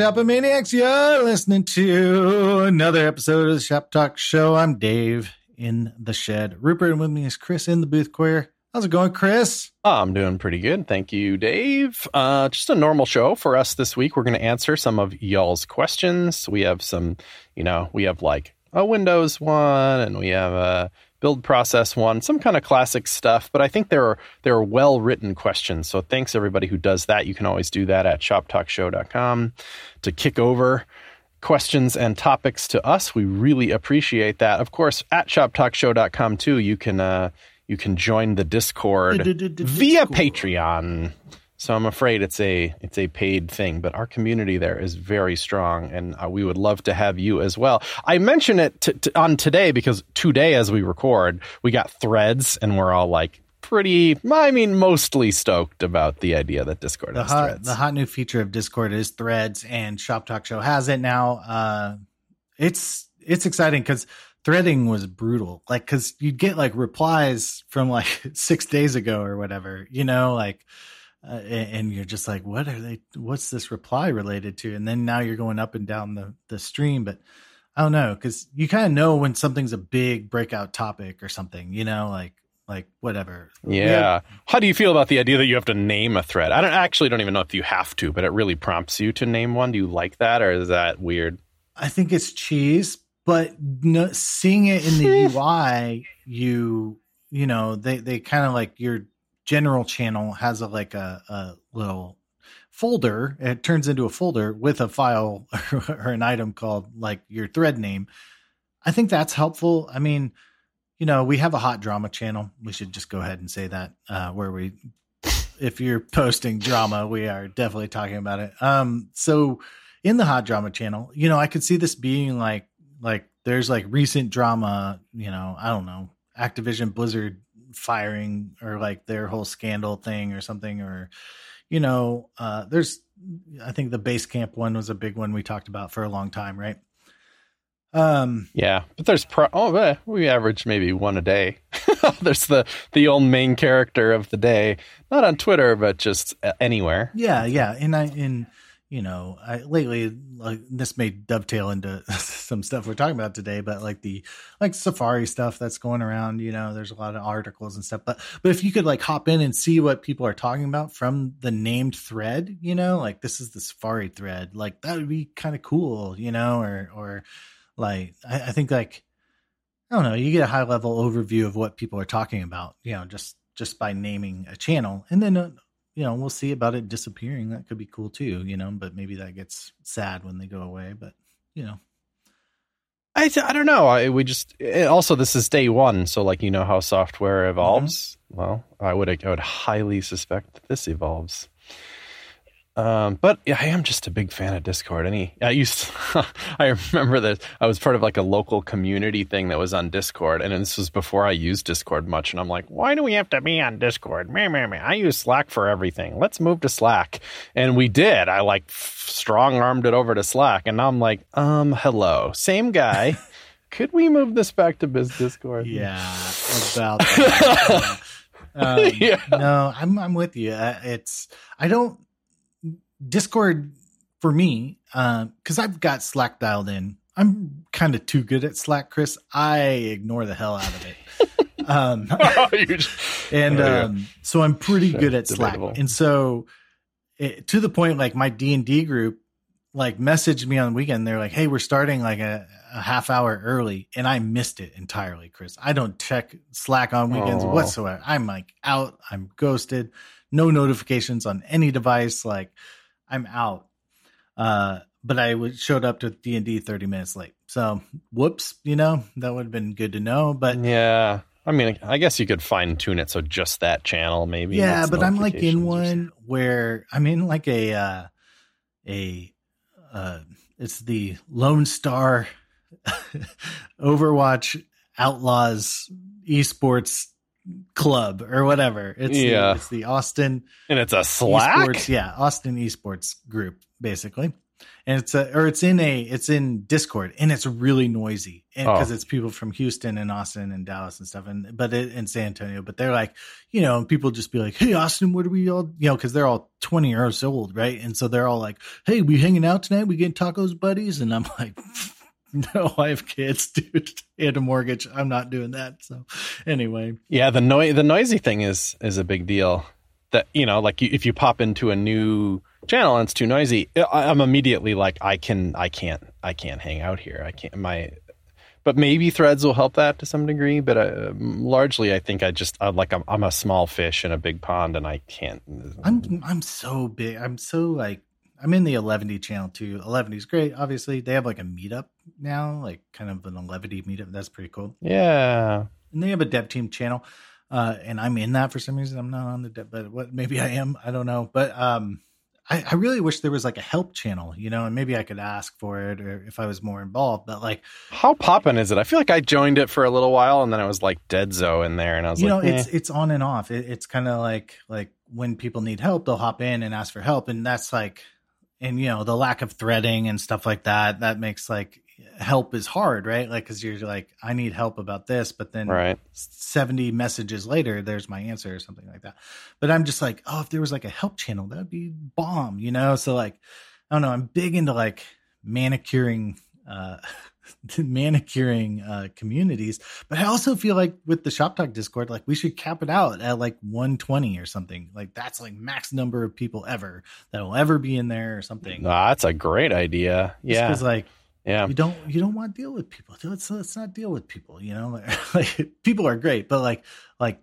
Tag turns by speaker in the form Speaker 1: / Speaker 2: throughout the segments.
Speaker 1: Shopomaniacs. You're listening to another episode of the Shop Talk Show. I'm Dave in the shed. Rupert and with me is Chris in the booth Coyier. How's it going, Chris?
Speaker 2: I'm doing pretty good. Thank you, Dave. Uh, just a normal show for us this week. We're going to answer some of y'all's questions. We have some, you know, we have like a Windows one and we have a build process one, some kind of classic stuff, but I think there are there are well written questions. So thanks everybody who does that. You can always do that at shoptalkshow.com to kick over questions and topics to us. We really appreciate that. Of course, at shoptalkshow.com too, you can uh, you can join the Discord via Patreon. So I'm afraid it's a it's a paid thing, but our community there is very strong, and uh, we would love to have you as well. I mention it t- t- on today because today, as we record, we got threads, and we're all like pretty. I mean, mostly stoked about the idea that Discord
Speaker 1: the
Speaker 2: has
Speaker 1: hot,
Speaker 2: threads.
Speaker 1: The hot new feature of Discord is threads, and Shop Talk Show has it now. Uh, it's it's exciting because threading was brutal. Like, because you'd get like replies from like six days ago or whatever, you know, like uh, and you're just like, what are they? What's this reply related to? And then now you're going up and down the the stream, but I don't know because you kind of know when something's a big breakout topic or something, you know, like like whatever.
Speaker 2: Yeah. How do you feel about the idea that you have to name a thread? I don't I actually don't even know if you have to, but it really prompts you to name one. Do you like that, or is that weird?
Speaker 1: I think it's cheese, but no, seeing it in the UI, you you know they they kind of like your general channel has a like a, a little folder. It turns into a folder with a file or an item called like your thread name. I think that's helpful. I mean you know we have a hot drama channel. We should just go ahead and say that uh, where we if you're posting drama we are definitely talking about it. Um so in the hot drama channel you know i could see this being like like there's like recent drama you know i don't know activision blizzard firing or like their whole scandal thing or something or you know uh there's i think the base camp one was a big one we talked about for a long time right? Um
Speaker 2: yeah but there's pro oh eh, we average maybe one a day. There's the the old main character of the day not on twitter but just uh, anywhere.
Speaker 1: Yeah yeah and i in you know, I, lately, like this may dovetail into some stuff we're talking about today, but like the like Safari stuff that's going around, you know, there's a lot of articles and stuff. But but if you could like hop in and see what people are talking about from the named thread, you know, like this is the Safari thread, like that would be kind of cool, you know, or or like I, I think like I don't know, you get a high level overview of what people are talking about, you know, just just by naming a channel, and then. Uh, you know, we'll see about it disappearing. That could be cool too, you know, but maybe that gets sad when they go away. But, you know,
Speaker 2: I, I don't know. I, we just it, also this is day one, so like you know how software evolves. Mm-hmm. Well, I would I would highly suspect that this evolves. Um, but yeah, I am just a big fan of Discord. Any, I used, to, I remember that I was part of like a local community thing that was on Discord, and this was before I used Discord much. And I'm like, why do we have to be on Discord? Man, man, man, I use Slack for everything. Let's move to Slack, and we did. I like f- strong armed it over to Slack, and now I'm like, um, hello, same guy. Could we move this back to Biz Discord?
Speaker 1: Yeah, about that. um, yeah. No, I'm I'm with you. Uh, it's I don't Discord for me, because uh, I've got Slack dialed in. I'm kind of too good at Slack, Chris. I ignore the hell out of it. Um, and um, so I'm pretty good at Slack. And so it, to the point, like my D and D group, like messaged me on the weekend. They're like, "Hey, we're starting like a, a, half hour early," and I missed it entirely, Chris. I don't check Slack on weekends Aww. whatsoever. I'm like out. I'm ghosted. No notifications on any device. Like I'm out. Uh, but I showed up to D and D 30 minutes late. So whoops, you know that would have been good to know. But
Speaker 2: yeah, I mean, I guess you could fine tune it so just that channel maybe.
Speaker 1: Yeah, but I'm like in one where I'm in like a uh, a uh, it's the Lone Star Overwatch Outlaws esports club or whatever. It's yeah. the, it's the Austin
Speaker 2: and it's a Slack.
Speaker 1: Esports, yeah, Austin esports group basically. and it's a or it's in a it's in Discord, and it's really noisy, because
Speaker 2: Oh.
Speaker 1: it's people from Houston and Austin and Dallas and stuff, and but it, in San Antonio, but they're like, you know, and people just be like, "Hey, Austin, what are we all?" You know, because they're all twenty years old, right? And so they're all like, "Hey, we hanging out tonight? We getting tacos, buddies?" And I'm like. No, I have kids, dude, and a mortgage. I'm not doing that. So, anyway,
Speaker 2: Yeah, the noi- the noisy thing is is a big deal. That you know, like you, if you pop into a new channel and it's too noisy, I, I'm immediately like, I can, I can't, I can't hang out here. I can't. My, but maybe threads will help that to some degree. But uh, largely, I think I just I, like I'm, I'm a small fish in a big pond, and I can't.
Speaker 1: I'm I'm so big. I'm so like I'm in the Eleventy channel too. Eleventy is great. Obviously, they have like a meetup now, like kind of an Eleventy meetup. That's pretty cool.
Speaker 2: yeah,
Speaker 1: And they have a dev team channel, uh, and I'm in that for some reason. I'm not on the dev, but what maybe I am. I don't know. But um, I, I really wish there was like a help channel, you know, and maybe I could ask for it or if I was more involved. But like,
Speaker 2: how poppin' is it? I feel like I joined it for a little while, and then it was like dead zo in there, and I was like,
Speaker 1: you know,
Speaker 2: eh.
Speaker 1: it's it's on and off. It, it's kind of like like when people need help, they'll hop in and ask for help, and that's like, and you know, the lack of threading and stuff like that that makes like help is hard, right? Like, because you're like, I need help about this, but then
Speaker 2: right.
Speaker 1: 70 messages later, there's my answer or something like that. But I'm just like, oh, if there was like a help channel, that'd be bomb, you know? So like, I don't know, I'm big into like manicuring, uh, manicuring uh communities. But i also feel like with the shop talk discord like we should cap it out at like 120 or something. Like that's like max number of people ever that will ever be in there or something.
Speaker 2: Ah, that's a great idea. Yeah,
Speaker 1: because like
Speaker 2: yeah.
Speaker 1: you don't you don't want to deal with people. Let's let's not deal with people you know? Like people are great but like like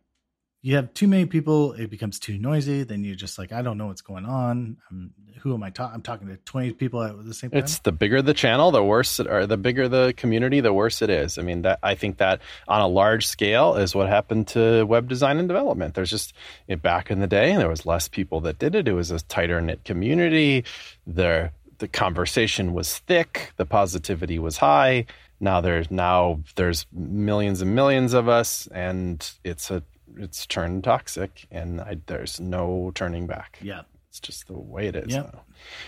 Speaker 1: you have too many people it becomes too noisy then you're just like i don't know what's going on I'm, who am i talking i'm talking to 20 people at the same time
Speaker 2: It's the bigger the channel, the worse it, or the bigger the community, the worse it is. I mean, that I think that on a large scale is what happened to web design and development. There's just it, back in the day, there was less people that did it. It was a tighter knit community. The the conversation was thick. The positivity was high. Now there's now there's millions and millions of us, and it's a it's turned toxic, and I, there's no turning back.
Speaker 1: yeah
Speaker 2: It's just the way it is. Yeah.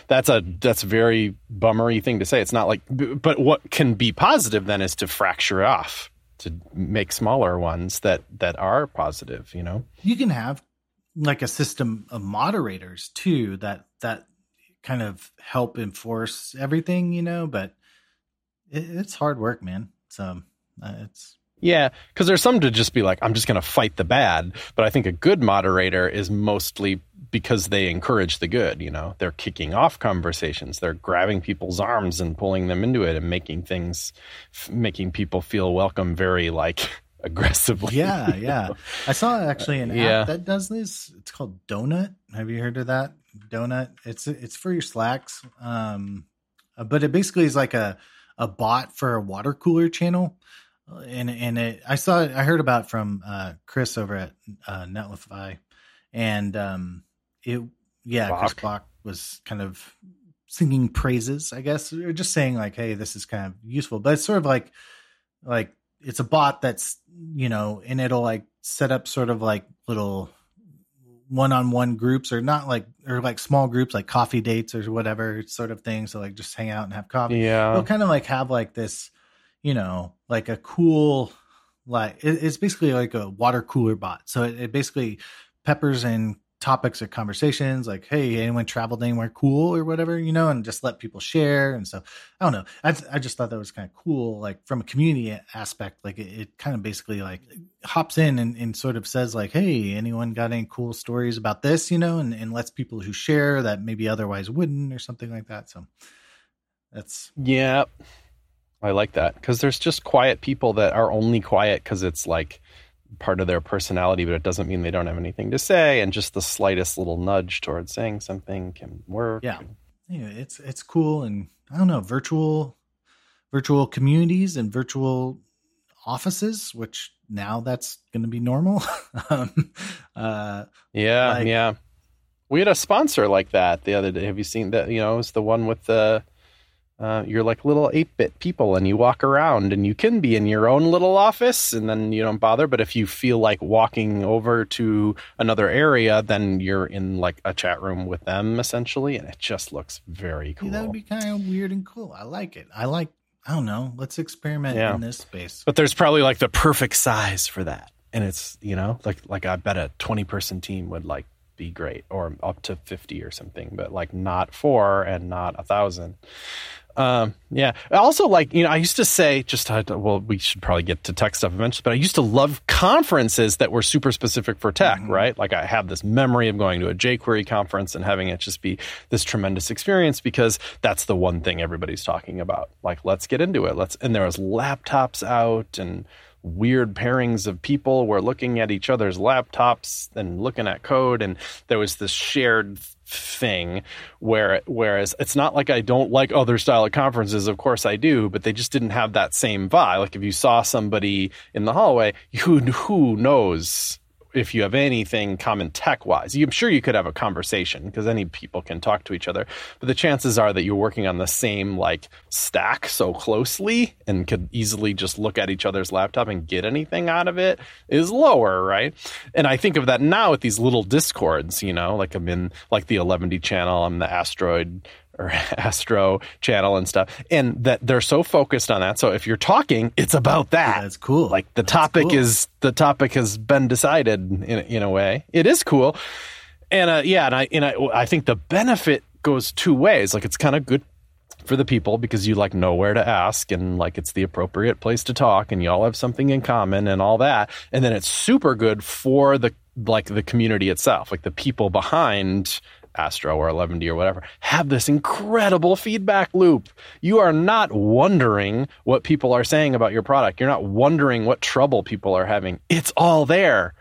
Speaker 2: That's a that's a very bummery thing to say. It's not like, but what can be positive then is to fracture off to make smaller ones that that are positive. You know.
Speaker 1: you can have like a system of moderators too that that kind of help enforce everything you know but it, it's hard work man so uh, it's
Speaker 2: Yeah, because there's some to just be like, I'm just going to fight the bad. But I think a good moderator is mostly because they encourage the good. You know, they're kicking off conversations, they're grabbing people's arms and pulling them into it, and making things, f- making people feel welcome very like aggressively.
Speaker 1: yeah yeah i saw actually an
Speaker 2: Yeah.
Speaker 1: app that does this it's called donut have you heard of that donut it's it's for your slacks um uh, but it basically is like a a bot for a water cooler channel and and it i saw i heard about it from uh chris over at uh netlify and um it yeah chris
Speaker 2: Bach.
Speaker 1: Bach was kind of singing praises i guess or just saying like hey this is kind of useful but it's sort of like like it's a bot that's you know and it'll like set up sort of like little one-on-one groups or not like or like small groups like coffee dates or whatever sort of thing so like just hang out and have coffee
Speaker 2: Yeah.
Speaker 1: they'll kind of like have like this you know like a cool like it, it's basically like a water cooler bot. So it, it basically peppers in topics or conversations like hey anyone traveled anywhere cool or whatever? you know and just let people share and so i don't know. I, I just thought that was kind of cool like from a community aspect like it, it kind of basically like hops in and, and sort of says like hey anyone got any cool stories about this? you know and, and lets people who share that maybe otherwise wouldn't or something like that so that's
Speaker 2: Yeah. I like that because there's just quiet people that are only quiet because it's like part of their personality, but it doesn't mean they don't have anything to say. And just the slightest little nudge towards saying something can work.
Speaker 1: Yeah. yeah, it's it's cool and I don't know, virtual virtual communities and virtual offices, which now that's going to be normal. um, uh,
Speaker 2: Yeah.
Speaker 1: Like-
Speaker 2: yeah. We had a sponsor like that the other day. Have you seen that? You know, it's the one with the, uh, you're like little 8-bit people and you walk around and you can be in your own little office and then you don't bother but if you feel like walking over to another area then you're in like a chat room with them essentially and it just looks very cool
Speaker 1: Yeah, that would be kind of weird and cool. I like it. I like. I don't know. Let's experiment
Speaker 2: Yeah.
Speaker 1: in this space.
Speaker 2: but there's probably like the perfect size for that and it's you know like like i bet a 20 person team would like be great or up to 50 or something but like not four and not a thousand um yeah. Also like you know i used to say just well we should probably get to tech stuff eventually but i used to love conferences that were super specific for tech right? Like i have this memory of going to a jquery conference and having it just be this tremendous experience because that's the one thing everybody's talking about. Like let's get into it. Let's and there was laptops out and weird pairings of people were looking at each other's laptops and looking at code and there was this shared thing where whereas it's not like I don't like other style of conferences. Of course I do but they just didn't have that same vibe. Like if you saw somebody in the hallway who who knows if you have anything common tech wise. I'm sure you could have a conversation because any people can talk to each other, but the chances are that you're working on the same like stack so closely and could easily just look at each other's laptop and get anything out of it is lower, right? And I think of that now with these little discords, you know, like I'm in like the Eleventy channel, I'm the asteroid or Astro channel and stuff, and that they're so focused on that. So if you're talking, it's about that.
Speaker 1: That's cool.
Speaker 2: Like the
Speaker 1: That's
Speaker 2: topic
Speaker 1: cool.
Speaker 2: is the topic has been decided in in a way. It is cool, and uh, yeah, and I and I I think the benefit goes two ways. Like it's kind of good for the people because you like know where to ask and like it's the appropriate place to talk and you all have something in common and all that and then it's super good for the like the community itself like the people behind astro or Eleventy or whatever have this incredible feedback loop you are not wondering what people are saying about your product you're not wondering what trouble people are having it's all there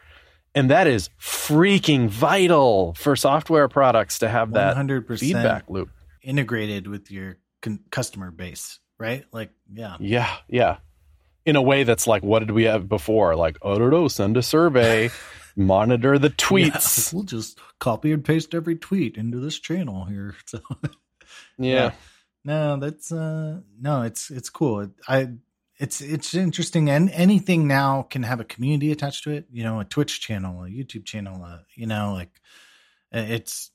Speaker 2: and that is freaking vital for software products to have that
Speaker 1: 100%
Speaker 2: feedback loop
Speaker 1: integrated with your con- customer base, right? Like, yeah.
Speaker 2: Yeah, yeah. In a way that's like, what did we have before? Like, oh, no, no, send a survey, monitor the
Speaker 1: Yeah,
Speaker 2: tweets.
Speaker 1: we'll just copy and paste every tweet into this channel here. So
Speaker 2: Yeah.
Speaker 1: no, that's uh no, it's it's cool. I it's it's interesting and anything now can have a community attached to it, you know, a Twitch channel, a YouTube channel, uh, you know, like uh, it's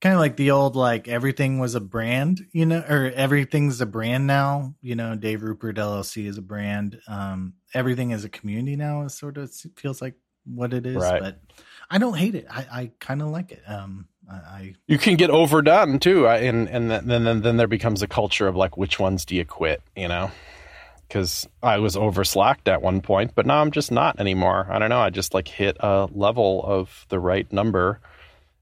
Speaker 1: kind of like the old like everything was a brand, you know, or everything's a brand now, you know, Dave Rupert LLC is a brand. Um everything is a community now is sort of feels like what it is,
Speaker 2: Right.
Speaker 1: but I don't hate it. I I kind of like it. Um I, I
Speaker 2: You can get overdone too, I- and and then then then there becomes a culture of like, which ones do you quit? You know, because I was over slacked at one point, but now I'm just not anymore. I don't know. I just like hit a level of the right number,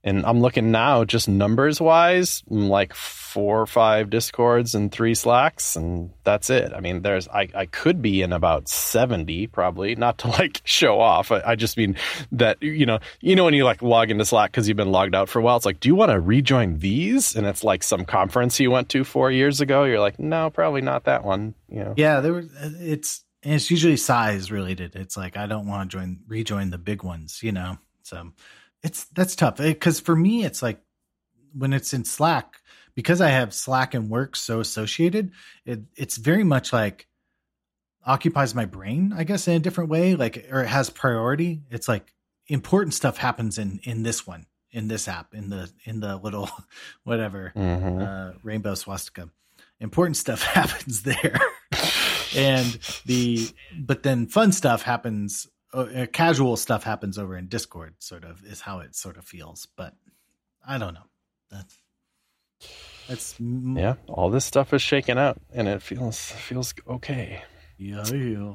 Speaker 2: and I'm looking now just numbers wise, like four or five discords and three slacks, and that's it. I mean, there's I I could be in about seventy probably, not to like show off. I, I just mean that you know you know when you like log into Slack because you've been logged out for a while, it's like, do you want to rejoin these? And it's like some conference you went to four years ago. You're like, no, probably not that one. You know.
Speaker 1: Yeah, there was. Uh, it's and it's usually size related. It's like I don't want to join rejoin the big ones, you know. So it's that's tough because for me, it's like when it's in Slack because I have Slack and work so associated. It it's very much like occupies my brain, I guess, in a different way. Like or it has priority. It's like important stuff happens in in this one in this app in the in the little whatever
Speaker 2: Mhm.
Speaker 1: uh, rainbow swastika. Important stuff happens there, and the but then fun stuff happens. Uh, casual stuff happens over in Discord. Sort of is how it sort of feels, but I don't know. That's that's
Speaker 2: Yeah, all this stuff is shaken out, and it feels feels okay.
Speaker 1: yeah, yeah.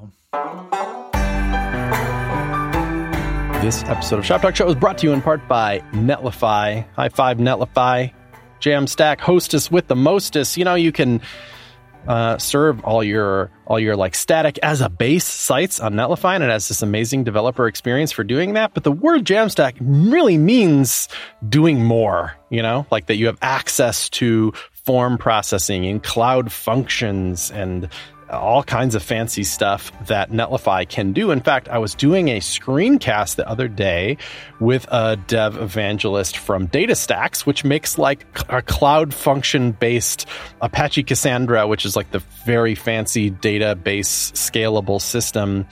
Speaker 2: This episode of Shop Talk Show is brought to you in part by Netlify. High five, Netlify. Jamstack, hostess with the mostest. You know, you can uh, serve all your all your like static as a base sites on Netlify, and it has this amazing developer experience for doing that. But the word Jamstack really means doing more. You know, like that you have access to form processing and cloud functions and all kinds of fancy stuff that Netlify can do. In fact, I was doing a screencast the other day with a dev evangelist from DataStax, which makes like a cloud function based Apache Cassandra, which is like the very fancy database scalable system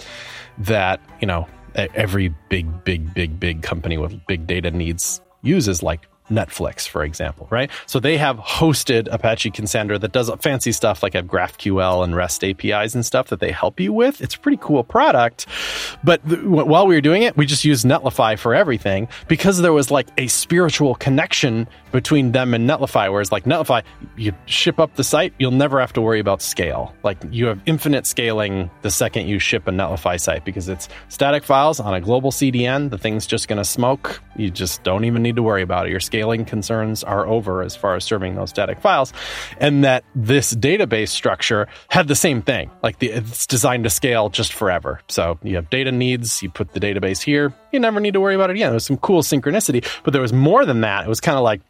Speaker 2: that, you know, every big, big, big, big company with big data needs uses like Netflix, for example, right? So they have hosted Apache Cassandra that does fancy stuff like have GraphQL and REST APIs and stuff that they help you with. It's a pretty cool product. But th- while we were doing it, we just used Netlify for everything because there was like a spiritual connection between them and Netlify. Whereas like Netlify, you ship up the site, you'll never have to worry about scale. Like you have infinite scaling the second you ship a Netlify site because it's static files on a global CDN. The thing's just going to smoke. You just don't even need to worry about it. Your scaling concerns are over as far as serving those static files. And that this database structure had the same thing. Like the, it's designed to scale just forever. So you have data needs, you put the database here, you never need to worry about it again. There was some cool synchronicity, but there was more than that. It was kind of like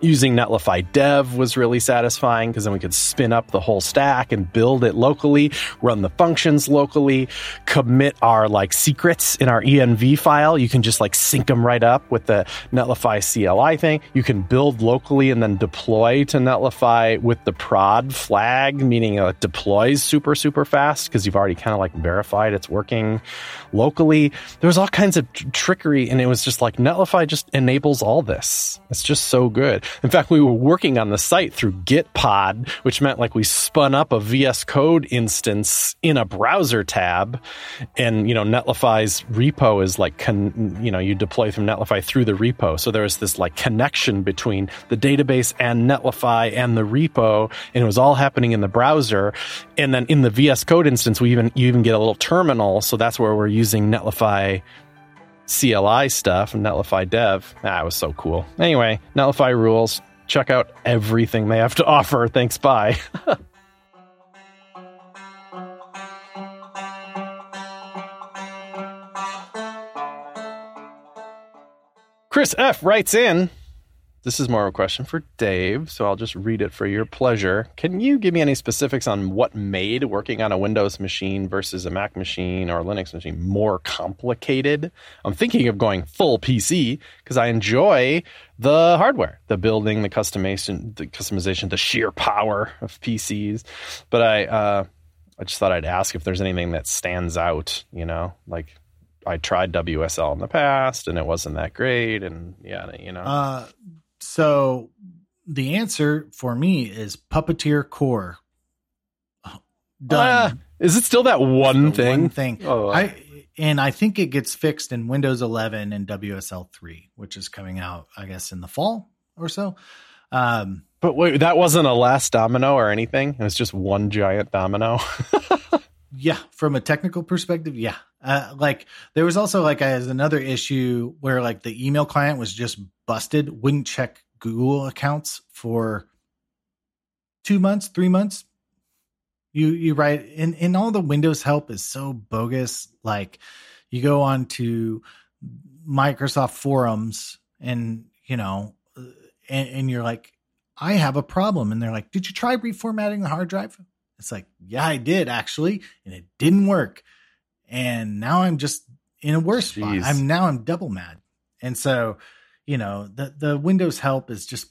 Speaker 2: Using Netlify Dev was really satisfying because then we could spin up the whole stack and build it locally, run the functions locally, commit our like secrets in our env file. You can just like sync them right up with the Netlify CLI thing. You can build locally and then deploy to Netlify with the prod flag, meaning it deploys super, super fast because you've already kind of like verified it's working locally. There was all kinds of tr- trickery and it was just like Netlify just enables all this. It's just so good. In fact, we were working on the site through Gitpod, which meant like we spun up a VS Code instance in a browser tab, and you know Netlify's repo is like con- you know you deploy from Netlify through the repo. So there was this like connection between the database and Netlify and the repo, and it was all happening in the browser. And then in the VS Code instance, we even you even get a little terminal, so that's where we're using Netlify CLI stuff and Netlify Dev. Ah, was so cool. Anyway, Netlify rules. Check out everything they have to offer. Thanks. Bye. Chris F writes in this is more of a question for Dave, so I'll just read it for your pleasure. Can you give me any specifics on what made working on a Windows machine versus a Mac machine or Linux machine more complicated? I'm thinking of going full PC because I enjoy the hardware, the building, the customization, the customization, the sheer power of PCs. But I, uh, I just thought I'd ask if there's anything that stands out. You know, like I tried WSL in the past and it wasn't that great, and yeah, you know.
Speaker 1: Uh, so the answer for me is Puppeteer Core.
Speaker 2: Done. Uh, is it still that one thing?
Speaker 1: One thing. Oh, I and I think it gets fixed in Windows 11 and WSL 3, which is coming out, I guess, in the fall or so. Um,
Speaker 2: but wait, that wasn't a last domino or anything. It was just one giant domino.
Speaker 1: yeah, from a technical perspective, yeah. Uh, like there was also like as another issue where like the email client was just busted, wouldn't check Google accounts for two months, three months. You you write and, and all the Windows help is so bogus. Like you go on to Microsoft forums and you know uh, and, and you're like, I have a problem. And they're like, Did you try reformatting the hard drive? It's like, yeah, I did actually, and it didn't work. And now I'm just in a worse Jeez. spot. I'm now I'm double mad. And so you know the the windows help is just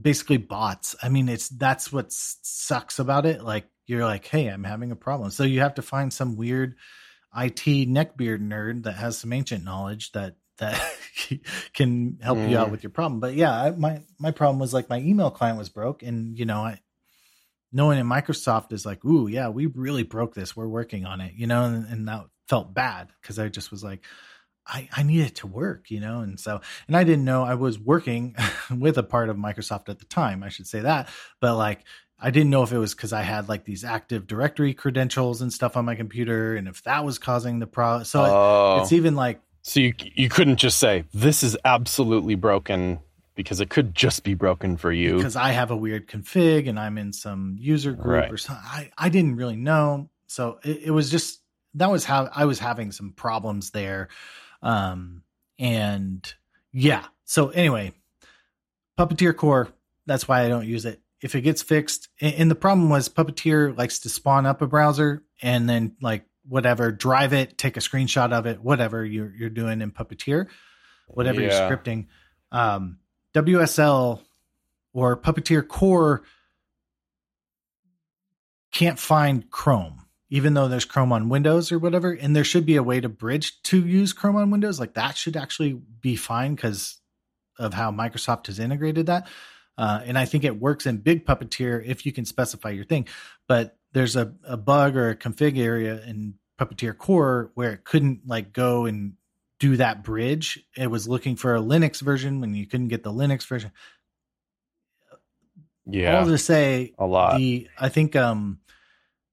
Speaker 1: basically bots i mean it's that's what sucks about it like you're like hey i'm having a problem so you have to find some weird it neckbeard nerd that has some ancient knowledge that that can help mm. you out mm. with your problem but yeah I, my my problem was like my email client was broke and you know i knowing in microsoft is like ooh yeah we really broke this we're working on it you know and, and that felt bad because i just was like I, I needed to work, you know, and so, and I didn't know I was working with a part of Microsoft at the time. I should say that, but like, I didn't know if it was because I had like these Active Directory credentials and stuff on my computer, and if that was causing the problem. So oh. it, it's even like,
Speaker 2: so you you couldn't just say this is absolutely broken because it could just be broken for you
Speaker 1: because I have a weird config and I'm in some user group right. or something. I I didn't really know, so it, it was just that was how I was having some problems there um, and yeah. So anyway, Puppeteer Core. That's why I don't use it. if it gets fixed, and the problem was Puppeteer likes to spawn up a browser and then like whatever, drive it, take a screenshot of it, whatever you're you're doing in Puppeteer, whatever
Speaker 2: Yeah.
Speaker 1: you're scripting. Um, WSL or Puppeteer Core can't find Chrome, even though there's Chrome on Windows or whatever. And there should be a way to bridge to use Chrome on Windows. Like that should actually be fine because of how Microsoft has integrated that. Uh, and I think it works in Big Puppeteer if you can specify your thing. But there's a, a bug or a config area in Puppeteer Core where it couldn't like go and do that bridge. It was looking for a Linux version when you couldn't get the Linux version.
Speaker 2: Yeah,
Speaker 1: All to say,
Speaker 2: a lot.
Speaker 1: the I think um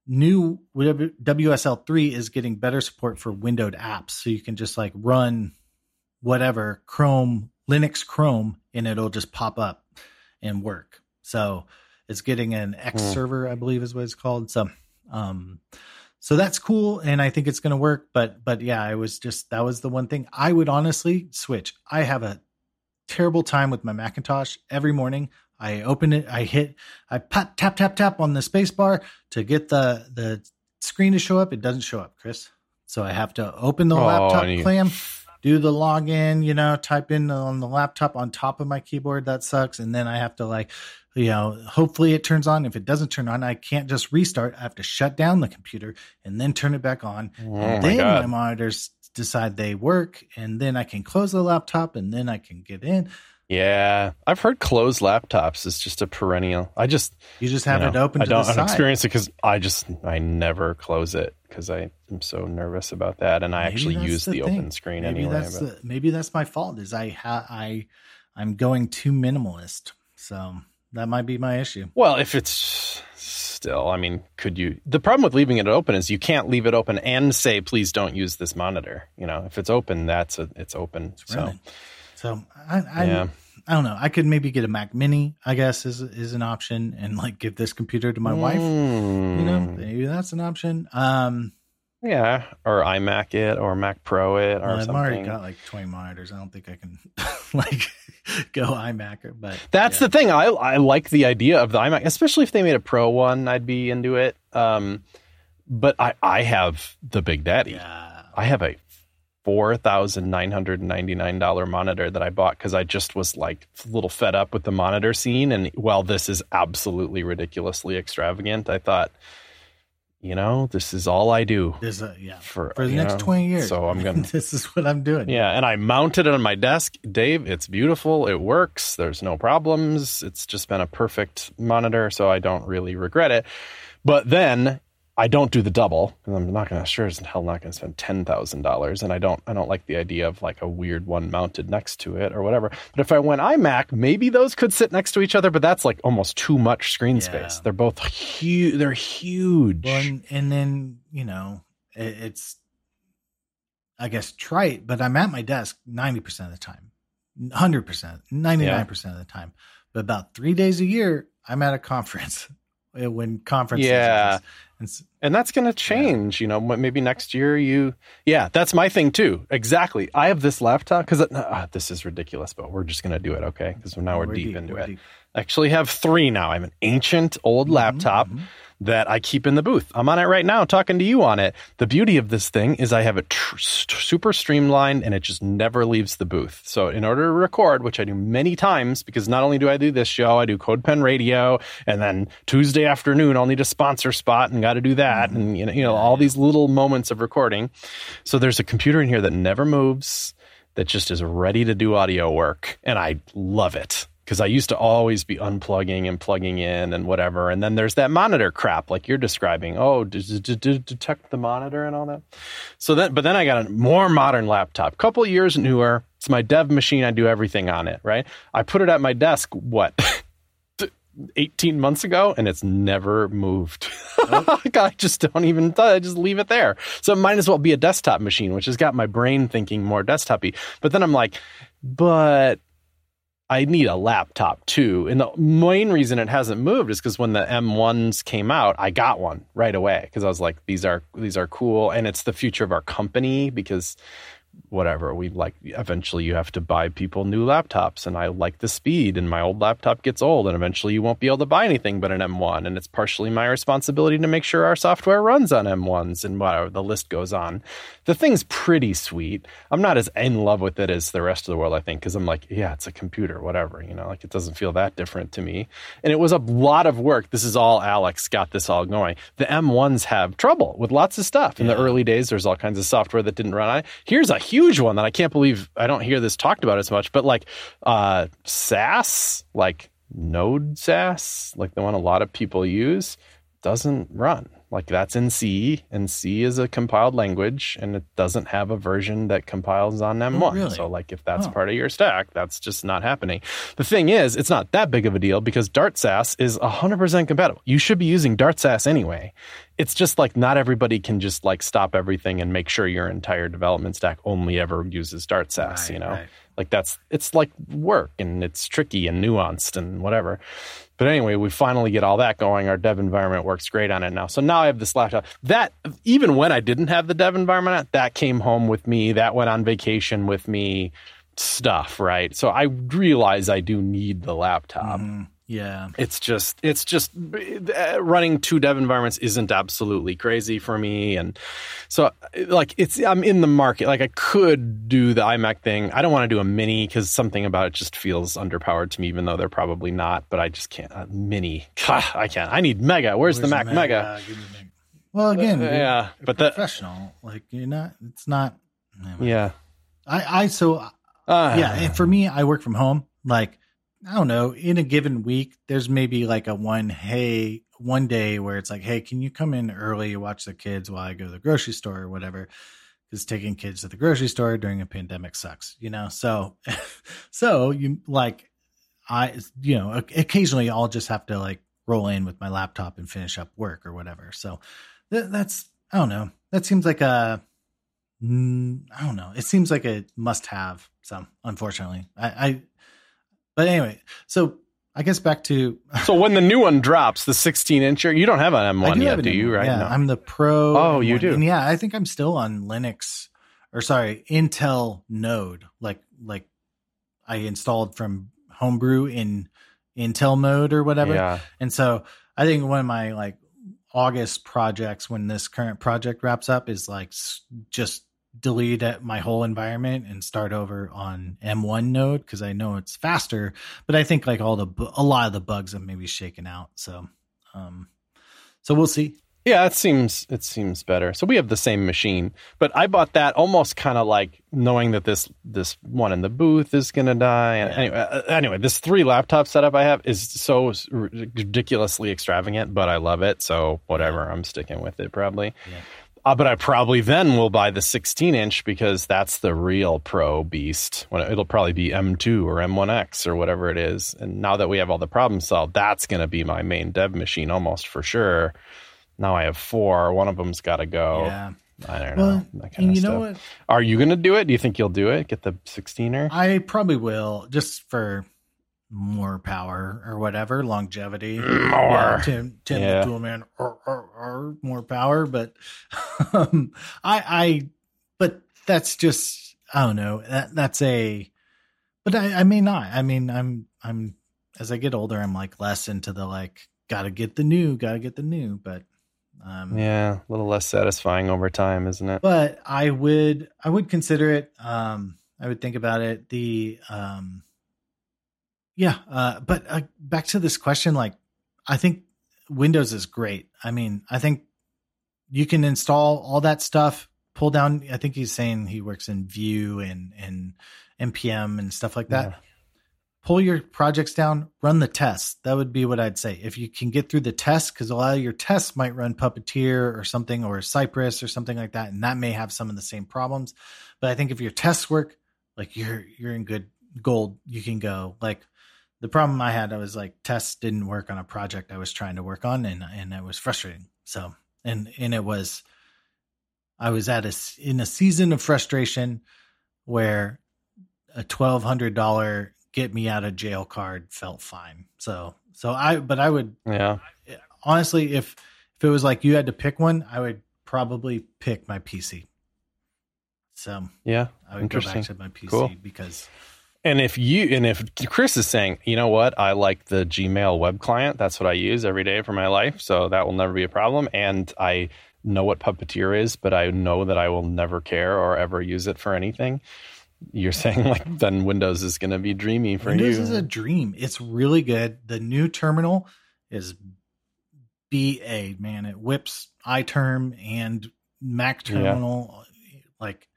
Speaker 1: new W- WSL3 is getting better support for windowed apps so you can just like run whatever Chrome Linux Chrome and it'll just pop up and work. So it's getting an X
Speaker 2: Hmm.
Speaker 1: server I believe is what it's called. So um so that's cool and I think it's going to work but but yeah, I was just that was the one thing I would honestly switch. I have a terrible time with my Macintosh every morning. I open it, I hit, I pat, tap tap tap on the space bar to get the the screen to show up. It doesn't show up, Chris. So I have to open the
Speaker 2: Oh,
Speaker 1: laptop
Speaker 2: you-
Speaker 1: clam, do the login, you know, type in on the laptop on top of my keyboard. That sucks. And then I have to like, you know, hopefully it turns on. If it doesn't turn on, I can't just restart. I have to shut down the computer and then turn it back on.
Speaker 2: Oh
Speaker 1: and
Speaker 2: my
Speaker 1: then
Speaker 2: god.
Speaker 1: my monitors decide they work. And then I can close the laptop and then I can get in.
Speaker 2: Yeah, I've heard closed laptops is just a perennial. I just
Speaker 1: You just
Speaker 2: you
Speaker 1: have
Speaker 2: know,
Speaker 1: it open
Speaker 2: I don't
Speaker 1: the side.
Speaker 2: experience it because I just I never close it because I am so nervous about that, and I
Speaker 1: Maybe
Speaker 2: actually use the,
Speaker 1: thing.
Speaker 2: open screen
Speaker 1: maybe
Speaker 2: anyway.
Speaker 1: That's the, maybe that's my fault. Is I ha- I I'm going too minimalist. So that might be my issue.
Speaker 2: Well, if it's still, I mean, could you? The problem with leaving it open is you can't leave it open and say, "Please don't use this monitor." You know, if it's open, that's a, it's open. So
Speaker 1: Really. So I I,
Speaker 2: Yeah.
Speaker 1: I don't know. I could maybe get a Mac Mini. I guess is is an option, and like give this computer to my wife. You know,
Speaker 2: Mm,
Speaker 1: maybe that's an option. Um,
Speaker 2: yeah, or iMac it, or Mac Pro it, or
Speaker 1: well, I've
Speaker 2: something.
Speaker 1: already got like twenty monitors. I don't think I can like go iMac or. But
Speaker 2: That's
Speaker 1: yeah.
Speaker 2: the thing. I I like the idea of the iMac, especially if they made a Pro one. I'd be into it. Um, but I I have the Big Daddy.
Speaker 1: yeah.
Speaker 2: I have a four thousand nine hundred ninety nine dollar monitor that I bought because I just was like a little fed up with the monitor scene. And while this is absolutely ridiculously extravagant, I thought, you know, this is all I do
Speaker 1: There's a uh, yeah
Speaker 2: for
Speaker 1: for the next
Speaker 2: know,
Speaker 1: twenty years.
Speaker 2: So I'm gonna
Speaker 1: this is what I'm doing.
Speaker 2: yeah, and I mounted it on my desk. Dave, it's beautiful. It works. There's no problems. It's just been a perfect monitor, so I don't really regret it. But then I don't do the double and I'm not going to sure as hell not going to spend ten thousand dollars, and I don't I don't like the idea of like a weird one mounted next to it or whatever. But if I went iMac, maybe those could sit next to each other, but that's like almost too much screen
Speaker 1: Yeah.
Speaker 2: space. They're both huge. They're huge.
Speaker 1: Well, and, and then you know it, it's I guess trite, but I'm at my desk ninety percent of the time, hundred percent, ninety nine percent of the time. But about three days a year, I'm at a conference when conference season
Speaker 2: Yeah.
Speaker 1: And
Speaker 2: that's going to change you know maybe next year you yeah that's my thing too exactly. I have this laptop because uh, this is ridiculous but we're just going to do it okay? Because now we're, deep, into
Speaker 1: we're
Speaker 2: it.
Speaker 1: deep.
Speaker 2: I actually have three now. I have an ancient old laptop
Speaker 1: mhm.
Speaker 2: That i keep in the booth. I'm on it right now talking to you on it. The beauty of this thing is i have it tr- super streamlined and it just never leaves the booth. So in order to record which i do many times because not only do i do this show i do CodePen Radio and then tuesday afternoon i'll need a sponsor spot and got to do that mm-hmm. and you know, you know all these little moments of recording. So there's a computer in here that never moves that just is ready to do audio work and i love it because i used to always be unplugging and plugging in and whatever. And then there's that monitor crap like you're describing. Oh d- d- detect the monitor and all that. So then but then i got a more modern laptop. Couple years newer. It's my dev machine. I do everything on it right? I put it at my desk what 18 months ago and it's never moved. I just don't even, I just leave it there. So it might as well be a desktop machine, which has got my brain thinking more desktopy. But then I'm like, but I need a laptop too. And the main reason it hasn't moved is because when the M1s came out, I got one right away because I was like, these are these are cool, and it's the future of our company because whatever. We like eventually you have to buy people new laptops, and I like the speed, and my old laptop gets old, and eventually you won't be able to buy anything but an M1, and it's partially my responsibility to make sure our software runs on M1s, and whatever the list goes on. The thing's pretty sweet. I'm not as in love with it as the rest of the world, I think, because I'm like, yeah, it's a computer, whatever, you know, like it doesn't feel that different to me. And it was a lot of work. This is all Alex got this all going. The M1s have trouble with lots of stuff. In yeah. the early days, there's all kinds of software that didn't run on it. Here's a huge one that I can't believe I don't hear this talked about as much, but like uh, Sass, like Node Sass, like the one a lot of people use, doesn't run. Like that's in C, and C is a compiled language, and it doesn't have a version that compiles on M1. Oh, really? So, like, if that's oh. part of your stack, that's just not happening. The thing is, it's not that big of a deal because Dart Sass is 100% compatible. You should be using Dart Sass anyway. It's just like not everybody can just like stop everything and make sure your entire development stack only ever uses Dart Sass. Right, you know, right. Like that's it's like work and it's tricky and nuanced and whatever. But anyway, we finally get all that going. Our dev environment works great on it now. So now I have this laptop. That even when I didn't have the dev environment, that came home with me. That went on vacation with me. Stuff, right? So I realize I do need the laptop. Mm.
Speaker 1: Yeah.
Speaker 2: It's just it's just uh, running two dev environments isn't absolutely crazy for me and so like it's I'm in the market. Like I could do the iMac thing. I don't want to do a mini cuz something about it just feels underpowered to me even though they're probably not, but I just can't uh, mini. I can't. I need Mega. Where's, Where's the Mac Mega? Mega?
Speaker 1: Well, again,
Speaker 2: uh, yeah, but
Speaker 1: the professional like you're not it's not
Speaker 2: anyway. Yeah.
Speaker 1: I I so uh, yeah, and for me I work from home like I don't know, in a given week, there's maybe like a one, hey, one day where it's like, hey, can you come in early, watch the kids while I go to the grocery store or whatever? Because taking kids to the grocery store during a pandemic sucks, you know? So, so you like, I, you know, occasionally I'll just have to like roll in with my laptop and finish up work or whatever. So th- that's, I don't know. That seems like a, mm, don't know. It seems like a must have. So unfortunately, I, I but anyway, so I guess back to
Speaker 2: so when the new one drops, the 16 incher, you don't have an M1 yet, do you? Right?
Speaker 1: Yeah, no. I'm the Pro.
Speaker 2: Oh, M1. you do.
Speaker 1: And yeah, I think I'm still on Linux or sorry, Intel Node. Like like I installed from Homebrew in Intel mode or whatever.
Speaker 2: Yeah.
Speaker 1: And so I think one of my like August projects when this current project wraps up is like just delete my whole environment and start over on M1 node because I know it's faster. But I think like all the a lot of the bugs have maybe shaken out. So, um, so we'll see.
Speaker 2: Yeah, it seems it seems better. So we have the same machine, but I bought that almost kind of like knowing that this this one in the booth is going to die. And yeah. anyway, uh, anyway, this three laptop setup I have is so ridiculously extravagant, but I love it. So whatever, I'm sticking with it probably. Yeah. Uh, but I probably then will buy the 16 inch because that's the real pro beast. It'll probably be M2 or M1X or whatever it is. And now that we have all the problems solved, that's going to be my main dev machine almost for sure. Now I have four. One of them's got to go.
Speaker 1: Yeah.
Speaker 2: I don't well, know. Of you know what? Are you going to do it? Do you think you'll do it? Get the 16er?
Speaker 1: I probably will just for more power or whatever longevity.
Speaker 2: More yeah,
Speaker 1: tim tim yeah. the tool man or, or, or more power but um, i i but that's just i don't know that that's a but I, I may not. I mean i'm i'm as i get older i'm like less into the like gotta get the new gotta get the new but
Speaker 2: um yeah a little less satisfying over time isn't it?
Speaker 1: But i would i would consider it um i would think about it the um yeah, uh, but uh, back to this question, like I think Windows is great. I mean, I think you can install all that stuff, pull down. I think he's saying he works in Vue and and npm and stuff like that. Yeah. Pull your projects down, run the tests. That would be what I'd say. If you can get through the tests, because a lot of your tests might run Puppeteer or something, or Cypress or something like that, and that may have some of the same problems. But I think if your tests work, like you're you're in good gold. You can go like the problem I had, I was like tests didn't work on a project I was trying to work on, and and it was frustrating. So and and it was, I was at a in a season of frustration where a twelve hundred dollar get me out of jail card felt fine. So so I but I would
Speaker 2: yeah
Speaker 1: honestly if if it was like you had to pick one, I would probably pick my PC. So
Speaker 2: Yeah.
Speaker 1: I would go back to my PC
Speaker 2: Cool.
Speaker 1: because
Speaker 2: And if you and if Chris is saying, you know what, I like the Gmail web client. That's what I use every day for my life, so that will never be a problem. And I know what Puppeteer is, but I know that I will never care or ever use it for anything. You're saying like then Windows is going to be dreamy for
Speaker 1: Windows
Speaker 2: you.
Speaker 1: is a dream. It's really good. The new terminal is BA, man. It whips iTerm and Mac
Speaker 2: Yeah.
Speaker 1: terminal like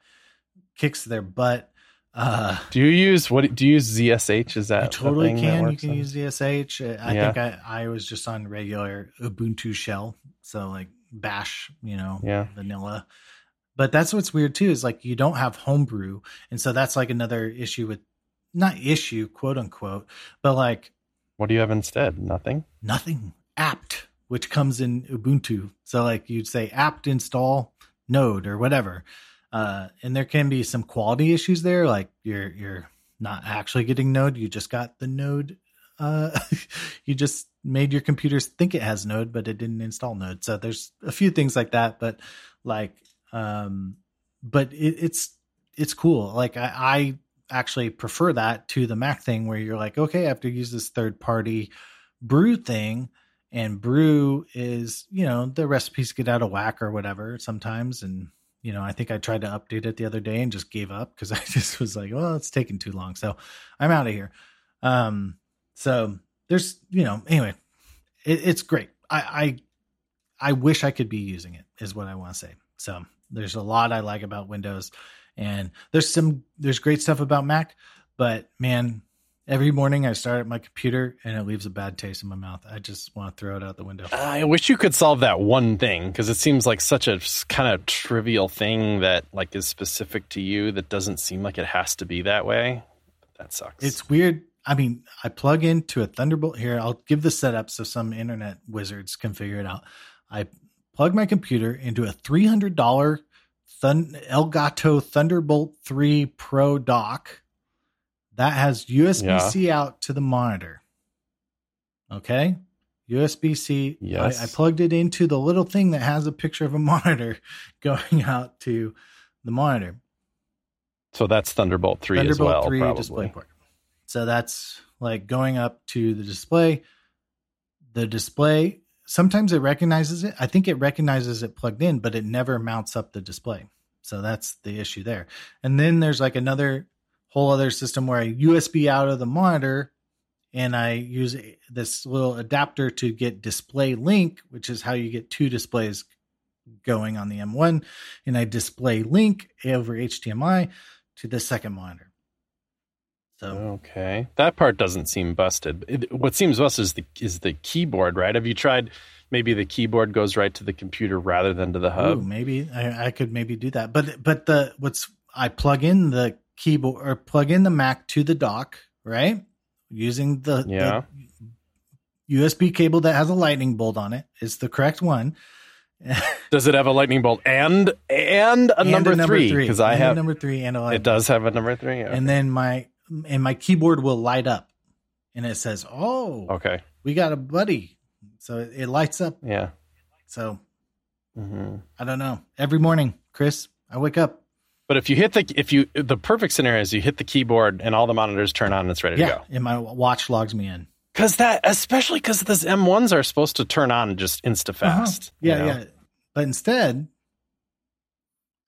Speaker 1: kicks their butt. Uh
Speaker 2: do you use what? Do you use ZSH? Is that
Speaker 1: you totally
Speaker 2: thing that
Speaker 1: can. You can
Speaker 2: on-
Speaker 1: use ZSH. I
Speaker 2: Yeah.
Speaker 1: think I, I was just on regular Ubuntu shell. So like bash, you know,
Speaker 2: Yeah.
Speaker 1: vanilla. But that's what's weird too, is like you don't have homebrew. And so that's like another issue with not issue, quote unquote, but like
Speaker 2: What do you have instead? Nothing.
Speaker 1: nothing apt, which comes in Ubuntu. So like you'd say apt install node or whatever. Uh, and there can be some quality issues there, like you're you're not actually getting node, you just got the node. Uh, you just made your computers think it has node, but it didn't install node. So there's a few things like that, but like, um, but it, it's it's cool. Like I, I actually prefer that to the Mac thing, where you're like, okay, I have to use this third party brew thing and brew is you know the recipes get out of whack or whatever sometimes and you know i think i tried to update it the other day and just gave up because i just was like well it's taking too long so i'm out of here. Um so there's you know anyway it, it's great. I i i wish i could be using it is what i want to say. So there's a lot i like about windows and there's some there's great stuff about mac but man Every morning I start at my computer and it leaves a bad taste in my mouth. I just want to throw it out the window.
Speaker 2: I wish you could solve that one thing because it seems like such a kind of trivial thing that like is specific to you that doesn't seem like it has to be that way. That sucks.
Speaker 1: It's weird. I mean, I plug into a Thunderbolt here. I'll give the setup so some internet wizards can figure it out. I plug my computer into a $300 Thun- Elgato Thunderbolt 3 Pro dock that has USB C out to the monitor. Okay. USB C.
Speaker 2: Yes.
Speaker 1: I, I plugged it into the little thing that has a picture of a monitor going out to the monitor.
Speaker 2: so that's Thunderbolt three as well,
Speaker 1: 3
Speaker 2: probably.
Speaker 1: display port. So that's like going up to the display. The display sometimes it recognizes it. I think it recognizes it plugged in, but it never mounts up the display. So that's the issue there. And then there's like another whole other system where I USB out of the monitor and I use this little adapter to get DisplayLink, which is how you get two displays going on the M1. And I DisplayLink over HDMI to the second monitor. So
Speaker 2: Okay, that part doesn't seem busted. It, what seems busted is the is the keyboard, right? Have you tried? Maybe the keyboard goes right to the computer rather than to the hub.
Speaker 1: Ooh, maybe I, I could maybe do that. But but the what's I plug in the keyboard or plug in the Mac to the dock, right? Using the,
Speaker 2: Yeah.
Speaker 1: the USB cable that has a lightning bolt on it. It's the correct one.
Speaker 2: Does it have a lightning bolt and and a
Speaker 1: And
Speaker 2: number, three? Because I
Speaker 1: And a
Speaker 2: have
Speaker 1: number three and a lightning
Speaker 2: it does have a number three. Okay.
Speaker 1: and then my and my keyboard will light up and it says oh
Speaker 2: okay.
Speaker 1: we got a buddy so it, lights up
Speaker 2: Yeah.
Speaker 1: so
Speaker 2: hmm
Speaker 1: i don't know every morning chris i wake up
Speaker 2: But if you hit the if you the perfect scenario is you hit the keyboard and all the monitors turn on and it's ready
Speaker 1: yeah
Speaker 2: to go.
Speaker 1: and my watch logs me in
Speaker 2: Because that especially because those M1s are supposed to turn on just insta fast.
Speaker 1: Uh-huh. yeah yeah but instead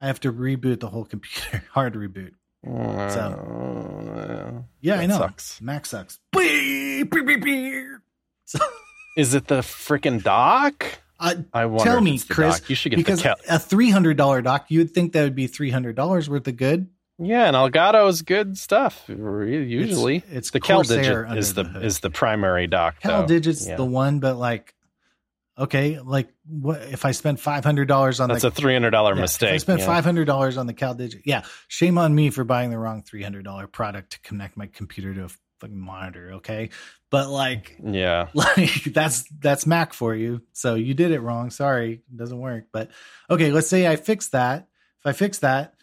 Speaker 1: i have to reboot the whole computer hard reboot
Speaker 2: So
Speaker 1: yeah i know
Speaker 2: Sucks.
Speaker 1: mac sucks Beep, beep, beep, beep. So,
Speaker 2: Is it the freaking dock?
Speaker 1: Uh,
Speaker 2: I.
Speaker 1: Tell me, Chris,
Speaker 2: dock. You should get
Speaker 1: because
Speaker 2: the cal-
Speaker 1: a three hundred dollar dock, you would think that would be three hundred dollars worth of good.
Speaker 2: Yeah, and Elgato is good stuff. Usually,
Speaker 1: It's- it's
Speaker 2: the
Speaker 1: CalDigit
Speaker 2: is the,
Speaker 1: the
Speaker 2: is the primary dock.
Speaker 1: Cal
Speaker 2: though.
Speaker 1: Digit's
Speaker 2: Yeah.
Speaker 1: the one, but like, okay, like what if I spend five hundred dollars on
Speaker 2: That's
Speaker 1: the
Speaker 2: a three hundred dollar
Speaker 1: yeah,
Speaker 2: mistake.
Speaker 1: If I spent
Speaker 2: yeah.
Speaker 1: five hundred dollars on the CalDigit. Yeah, shame on me for buying the wrong three hundred dollar product to connect my computer to a fucking monitor. Okay, but like,
Speaker 2: Yeah,
Speaker 1: like that's that's Mac for you. So you did it wrong. Sorry, it doesn't work. But okay, let's say I fix that. If I fix that,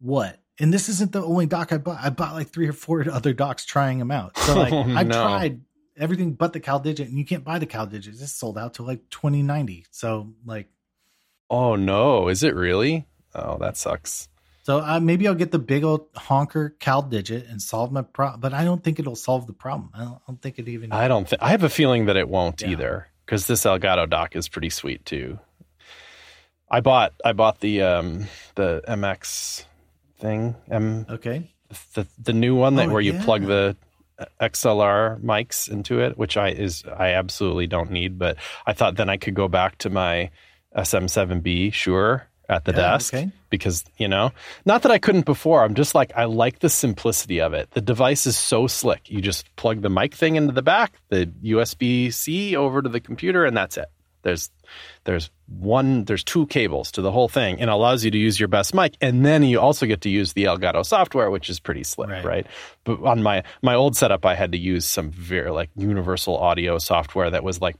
Speaker 1: what? And this isn't the only dock I bought. I bought like three or four other docks trying them out. So like
Speaker 2: Oh,
Speaker 1: I
Speaker 2: no.
Speaker 1: tried everything but the CalDigit, and you can't buy the CalDigit. It's sold out to like twenty ninety. So like
Speaker 2: Oh no, is it really? Oh, that sucks.
Speaker 1: So uh, maybe I'll get the big old honker CalDigit and solve my problem, but I don't think it'll solve the problem. I don't, I don't think it even.
Speaker 2: I don't think I have a feeling that it won't
Speaker 1: Yeah.
Speaker 2: either because this Elgato dock is pretty sweet too. I bought I bought the um the MX thing M
Speaker 1: Okay.
Speaker 2: the the new one that
Speaker 1: Oh,
Speaker 2: where you plug the XLR mics into it, which I is I absolutely don't need, but I thought then I could go back to my SM7B Shure at the
Speaker 1: Yeah,
Speaker 2: desk
Speaker 1: okay.
Speaker 2: because you know not that I couldn't before. I'm just like I like the simplicity of it. The device is so slick. You just plug the mic thing into the back, the USB C over to the computer, and that's it. There's there's one there's two cables to the whole thing. And allows you to use your best mic. And then you also get to use the Elgato software which is pretty slick
Speaker 1: Right.
Speaker 2: right, but on my my old setup I had to use some very like universal audio software that was like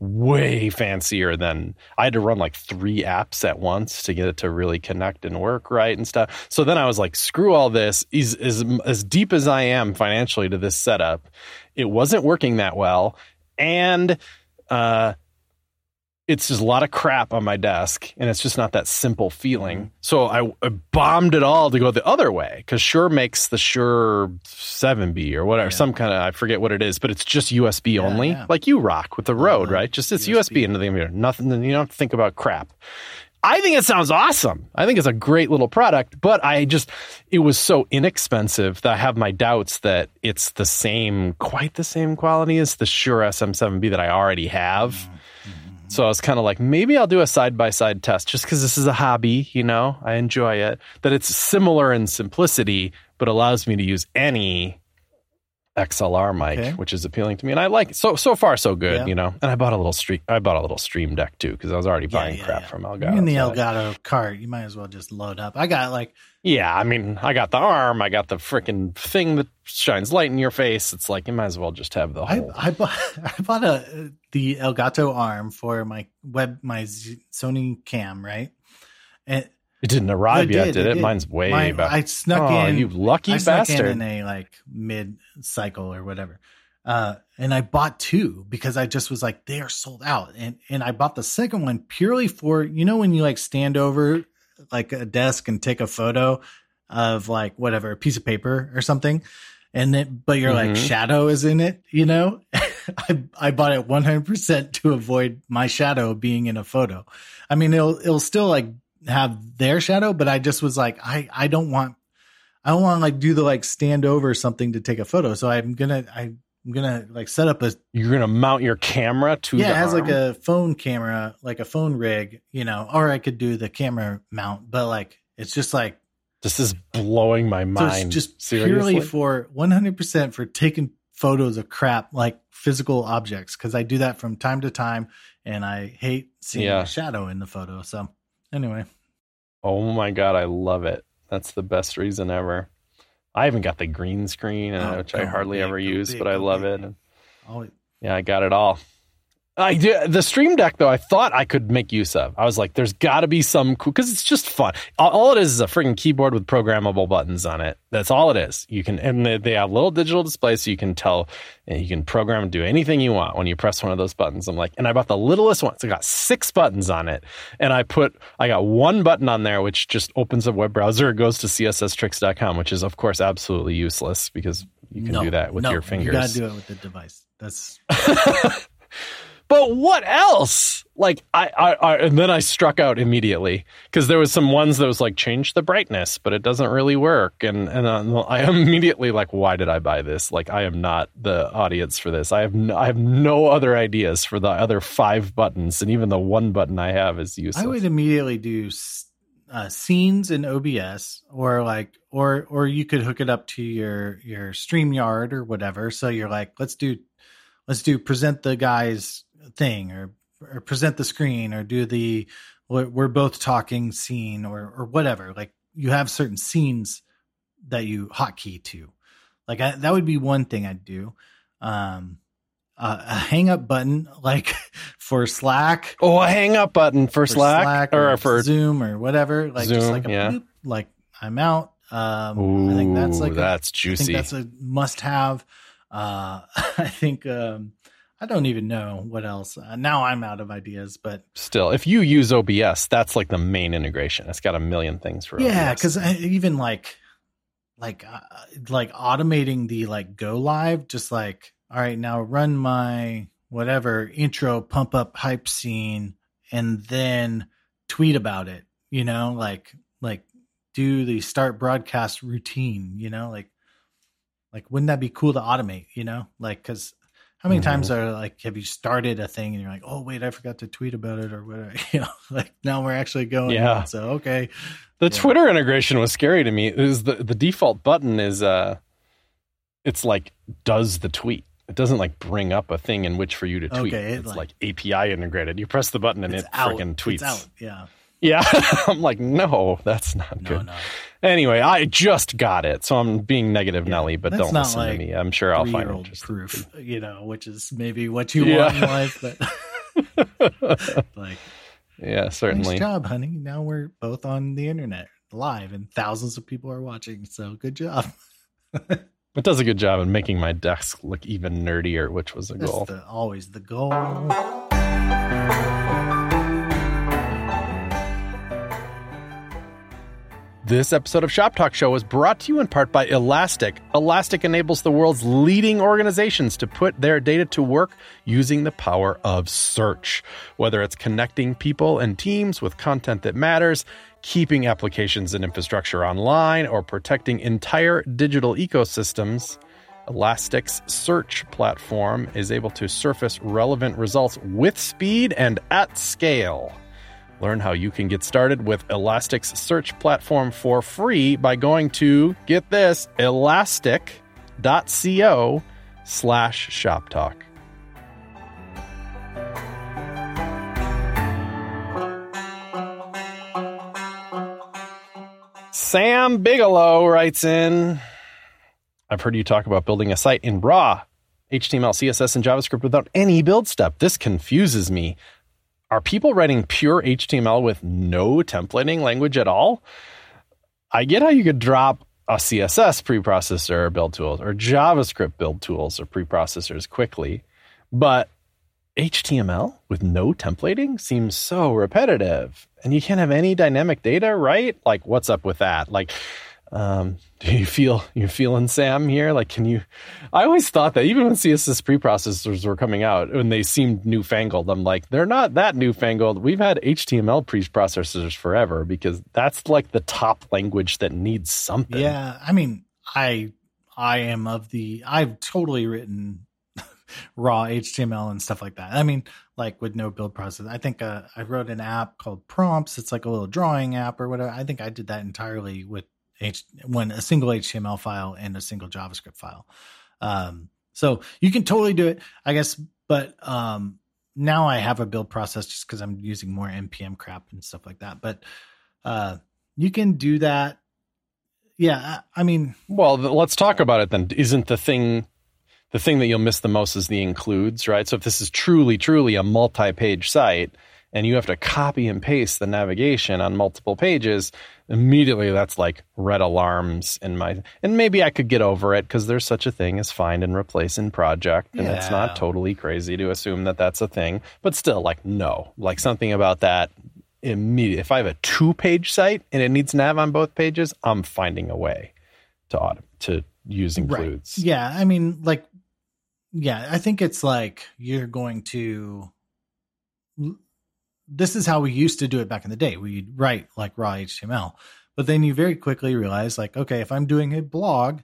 Speaker 2: way fancier than I had to run like three apps at once to get it to really connect and work right and stuff. So then I was like screw all this. As as, as deep as I am financially to this setup it wasn't working that well. And uh it's just a lot of crap on my desk and it's just not that simple feeling. So I, I bombed it all to go the other way because Shure makes the Shure 7B or whatever,
Speaker 1: Yeah.
Speaker 2: some kind of, I forget what it is, but it's just USB
Speaker 1: Yeah,
Speaker 2: only,
Speaker 1: yeah.
Speaker 2: like you rock with the road,
Speaker 1: Uh-huh.
Speaker 2: right? Just it's
Speaker 1: USB.
Speaker 2: USB into the computer. Nothing, you don't have to think about crap. I think it sounds awesome. I think it's a great little product, but I just, it was so inexpensive that I have my doubts that it's the same, quite the same quality as the Shure SM7B that I already have. So I was kind of like, maybe I'll do a side by side test just because this is a hobby, you know, I enjoy it. That it's similar in simplicity, but allows me to use any XLR mic,
Speaker 1: Okay.
Speaker 2: which is appealing to me. And I like it. So, so far, so good,
Speaker 1: Yeah.
Speaker 2: you know. And I bought a little stream, I bought a little stream deck too because I was already
Speaker 1: Yeah,
Speaker 2: buying
Speaker 1: yeah,
Speaker 2: crap from Elgato.
Speaker 1: in the Elgato cart. You might as well just load up. I got like
Speaker 2: Yeah, I mean, I got the arm, I got the freaking thing that shines light in your face. It's like, you might as well just have the
Speaker 1: I,
Speaker 2: whole.
Speaker 1: I bought I bought a the Elgato arm for my web my Z- Sony cam right, and
Speaker 2: it didn't arrive
Speaker 1: It
Speaker 2: yet,
Speaker 1: did,
Speaker 2: did
Speaker 1: it
Speaker 2: it? Mine's way
Speaker 1: my,
Speaker 2: back.
Speaker 1: I snuck
Speaker 2: oh,
Speaker 1: in.
Speaker 2: you lucky
Speaker 1: I snuck
Speaker 2: bastard.
Speaker 1: in in a like mid cycle or whatever. Uh, and I bought two because I just was like, they are sold out. And, and I bought the second one purely for, you know, when you like stand over like a desk and take a photo of like whatever, a piece of paper or something. And then, but your like
Speaker 2: Mhm.
Speaker 1: shadow is in it, you know, I, I bought it 100% to avoid my shadow being in a photo. I mean, it'll, it'll still like have their shadow, but I just was like, I, I don't want, I don't want to like do the like stand over something to take a photo. So I'm gonna I'm gonna like set up a
Speaker 2: You're gonna mount your camera to
Speaker 1: yeah, it has like a phone camera, like a phone rig, you know, or I could do the camera mount, but like it's just like
Speaker 2: This is blowing my
Speaker 1: so
Speaker 2: mind.
Speaker 1: it's just
Speaker 2: Seriously?
Speaker 1: purely for 100% for taking photos of crap like physical objects because I do that from time to time and I hate seeing
Speaker 2: Yeah.
Speaker 1: a shadow in the photo. So anyway,
Speaker 2: oh my god, I love it. That's the best reason ever. I haven't got the green screen, uh,
Speaker 1: Oh,
Speaker 2: which I hardly
Speaker 1: big,
Speaker 2: ever use,
Speaker 1: big,
Speaker 2: but I love
Speaker 1: big.
Speaker 2: it. And
Speaker 1: always,
Speaker 2: yeah, I got it all. I do the Stream Deck though. I thought I could make use of. I was like, "There's got to be some cool," because it's just fun. All, all it is is a freaking keyboard with programmable buttons on it. That's all it is. You can, and they, they have little digital displays, so you can tell, and you can program and do anything you want when you press one of those buttons. I'm like, and I bought the littlest one. It's got six buttons on it, and I put, I got one button on there which just opens a web browser. It goes to CSSTricks.com, which is of course absolutely useless because you can
Speaker 1: no,
Speaker 2: do that with
Speaker 1: no,
Speaker 2: your fingers.
Speaker 1: You gotta do it with the device. That's
Speaker 2: But what else? Like I, I, I and then I struck out immediately because there was some ones that was like change the brightness, but it doesn't really work. And and uh, I immediately like, why did I buy this? Like I am not the audience for this. I have no, I have no other ideas for the other five buttons, and even the one button I have is useless.
Speaker 1: I would immediately do uh, scenes in OBS, or like, or or you could hook it up to your your Streamyard or whatever. So you're like, let's do, let's do present the guy's thing, or or present the screen, or do the we're, both talking scene, or or whatever. Like you have certain scenes that you hotkey to. Like I, that would be one thing I'd do. Um, uh, a hang up button like for Slack
Speaker 2: oh, a hang up button for, Slack, or, for
Speaker 1: Zoom or whatever. Like just
Speaker 2: Zoom,
Speaker 1: like a
Speaker 2: yeah.
Speaker 1: bloop, like I'm out. Um,
Speaker 2: Ooh,
Speaker 1: I think that's like a,
Speaker 2: that's
Speaker 1: I
Speaker 2: juicy.
Speaker 1: think that's a must have. Uh, I think um, I don't even know what else. Uh, now I'm out of ideas, but
Speaker 2: Still, if you use OBS, that's like the main integration. It's got a million things for
Speaker 1: yeah, because even like, like, uh, like automating the like go live, just like, all right, now run my whatever intro pump up hype scene, and then tweet about it. You know, like, like do the start broadcast routine. You know, like, like wouldn't that be cool to automate? You know, like because how many
Speaker 2: Mhm.
Speaker 1: times are like have you started a thing and you're like, oh wait, I forgot to tweet about it or whatever. You know, like now we're actually going.
Speaker 2: Yeah.
Speaker 1: So okay.
Speaker 2: The
Speaker 1: Yeah.
Speaker 2: Twitter integration was scary to me. Is the the default button is uh it's like does the tweet. It doesn't like bring up a thing in which for you to tweet.
Speaker 1: Okay, it,
Speaker 2: it's
Speaker 1: like-
Speaker 2: like, API integrated. You press the button and it freaking tweets.
Speaker 1: It's out. Yeah.
Speaker 2: Yeah. I'm like, no, that's not
Speaker 1: No,
Speaker 2: good.
Speaker 1: no.
Speaker 2: Anyway, I just got it, so I'm being negative,
Speaker 1: Yeah,
Speaker 2: Nelly, but don't listen
Speaker 1: like
Speaker 2: to me. I'm sure I'll find it
Speaker 1: Three-year-old proof, you know, which is maybe what you
Speaker 2: Yeah.
Speaker 1: want in life, but like,
Speaker 2: yeah, certainly.
Speaker 1: nice job, honey. Now we're both on the internet live, and thousands of people are watching. So good job.
Speaker 2: It does a good job in making my desk look even nerdier, which was a
Speaker 1: That's
Speaker 2: goal.
Speaker 1: the, always the goal.
Speaker 2: This episode of Shop Talk Show is brought to you in part by Elastic. Elastic enables the world's leading organizations to put their data to work using the power of search. Whether it's connecting people and teams with content that matters, keeping applications and infrastructure online, or protecting entire digital ecosystems, Elastic's search platform is able to surface relevant results with speed and at scale. Learn how you can get started with Elastic's search platform for free by going to, get this, elastic.co slash shop talk. Sam Bigelow writes in I've heard you talk about building a site in raw HTML, CSS, and JavaScript without any build step. This confuses me. Are people writing pure HTML with no templating language at all? I get how you could drop a CSS preprocessor or build tools or JavaScript build tools or preprocessors quickly, but HTML with no templating seems so repetitive. And you can't have any dynamic data, right? Like, what's up with that? Like, um, do you feel you're feeling Sam here? Like, can you? I always thought that even when CSS preprocessors were coming out, when they seemed newfangled, I'm like, they're not that newfangled. We've had HTML preprocessors forever because that's like the top language that needs something.
Speaker 1: Yeah, I mean, I I am of the I've totally written raw HTML and stuff like that. I mean, like with no build process. I think uh, I wrote an app called Prompts. It's like a little drawing app or whatever. I think I did that entirely with H when a single HTML file and a single JavaScript file. Um, so you can totally do it, I guess. But um, now I have a build process just because I'm using more npm crap and stuff like that. But uh, you can do that. Yeah, I, I mean,
Speaker 2: Well, let's talk about it then. Isn't the thing the thing that you'll miss the most is the includes, right? So if this is truly, truly a multi-page site and you have to copy and paste the navigation on multiple pages, immediately that's like red alarms in my and maybe I could get over it because there's such a thing as find and replace in project. And it's not totally crazy to assume that that's a thing. But still, like, no. Like something about that immediate if I have a two-page site and it needs nav on both pages, I'm finding a way to auto to use includes.
Speaker 1: Right. Yeah, I mean, like, yeah, I think it's like you're going to. This is how we used to do it back in the day. We'd write like raw HTML, but then you very quickly realize, like, okay, if I'm doing a blog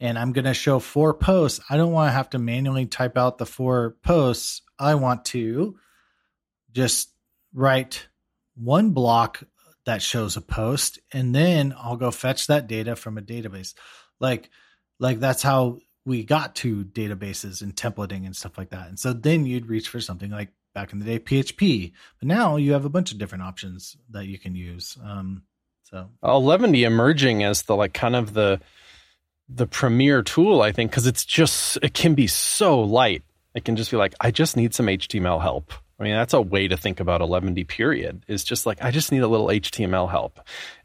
Speaker 1: and I'm going to show four posts, I don't want to have to manually type out the four posts. I want to just write one block that shows a post, and then I'll go fetch that data from a database. Like, like that's how we got to databases and templating and stuff like that. And so then you'd reach for something like back in the day PHP, but now you have a bunch of different options that you can use. Um, so
Speaker 2: Eleventy emerging as the like kind of the the premier tool, I think, because it's just it can be so light. It can just be like, I just need some HTML help. I mean, that's a way to think about Eleventy period is just like, I just need a little HTML help.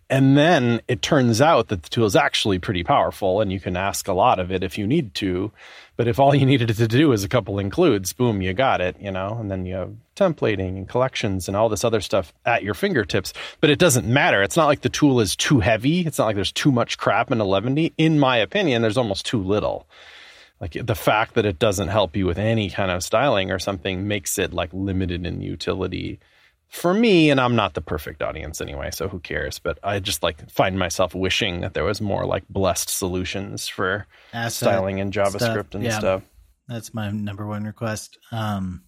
Speaker 2: And then it turns out that the tool is actually pretty powerful and you can ask a lot of it if you need to. But if all you needed to do is a couple includes, boom, you got it, you know, and then you have templating and collections and all this other stuff at your fingertips. But it doesn't matter. It's not like the tool is too heavy. It's not like there's too much crap in Eleventy. In my opinion, there's almost too little. Like the fact that it doesn't help you with any kind of styling or something makes it like limited in utility for me, and I'm not the perfect audience anyway, so who cares? But I just like find myself wishing that there was more like blessed solutions for Asset styling in JavaScript stuff. and yeah, stuff.
Speaker 1: That's my number one request um,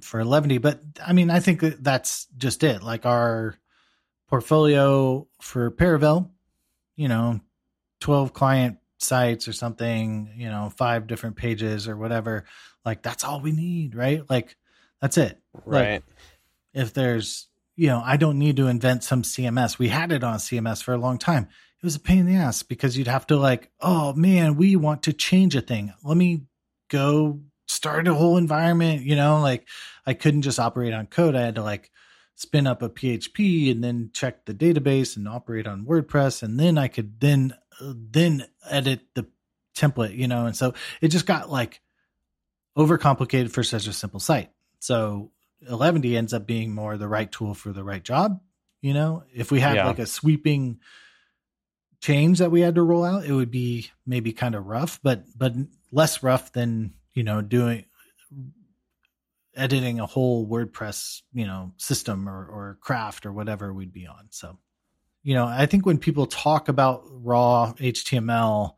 Speaker 1: for Eleventy. But I mean, I think that's just it. Like our portfolio for Paravel, you know, 12 client sites or something, you know, five different pages or whatever. Like that's all we need, right? Like that's it.
Speaker 2: Right.
Speaker 1: Like, if there's you know i don't need to invent some cms we had it on cms for a long time. It was a pain in the ass because you'd have to like oh man we want to change a thing. Let me go start a whole environment you know like i couldn't just operate on code. I had to like spin up a php and then check the database and operate on wordpress. And then i could then uh, then edit the template you know? And so it just got like overcomplicated for such a simple site. So Eleventy ends up being more the right tool for the right job. You know, if we had yeah. like a sweeping change that we had to roll out, it would be maybe kind of rough, but but less rough than you know doing editing a whole WordPress you know system or or craft or whatever we'd be on. So, you know, I think when people talk about raw HTML,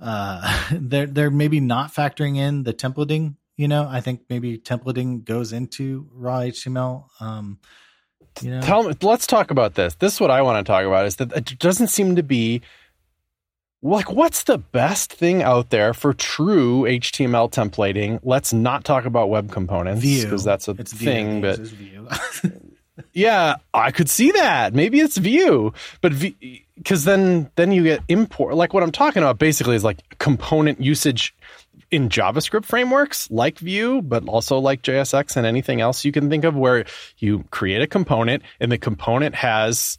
Speaker 1: uh, they're they're maybe not factoring in the templating you know, I think maybe templating goes into raw HTML. Um,
Speaker 2: you know, tell me. Let's talk about this. This is what I want to talk about. Is that it doesn't seem to be like what's the best thing out there for true HTML templating? Let's not talk about web components because that's a it's thing. But yeah, I could see that. Maybe it's Vue, but because then then you get import. Like what I'm talking about basically is like component usage in JavaScript frameworks like Vue, but also like JSX and anything else you can think of where you create a component and the component has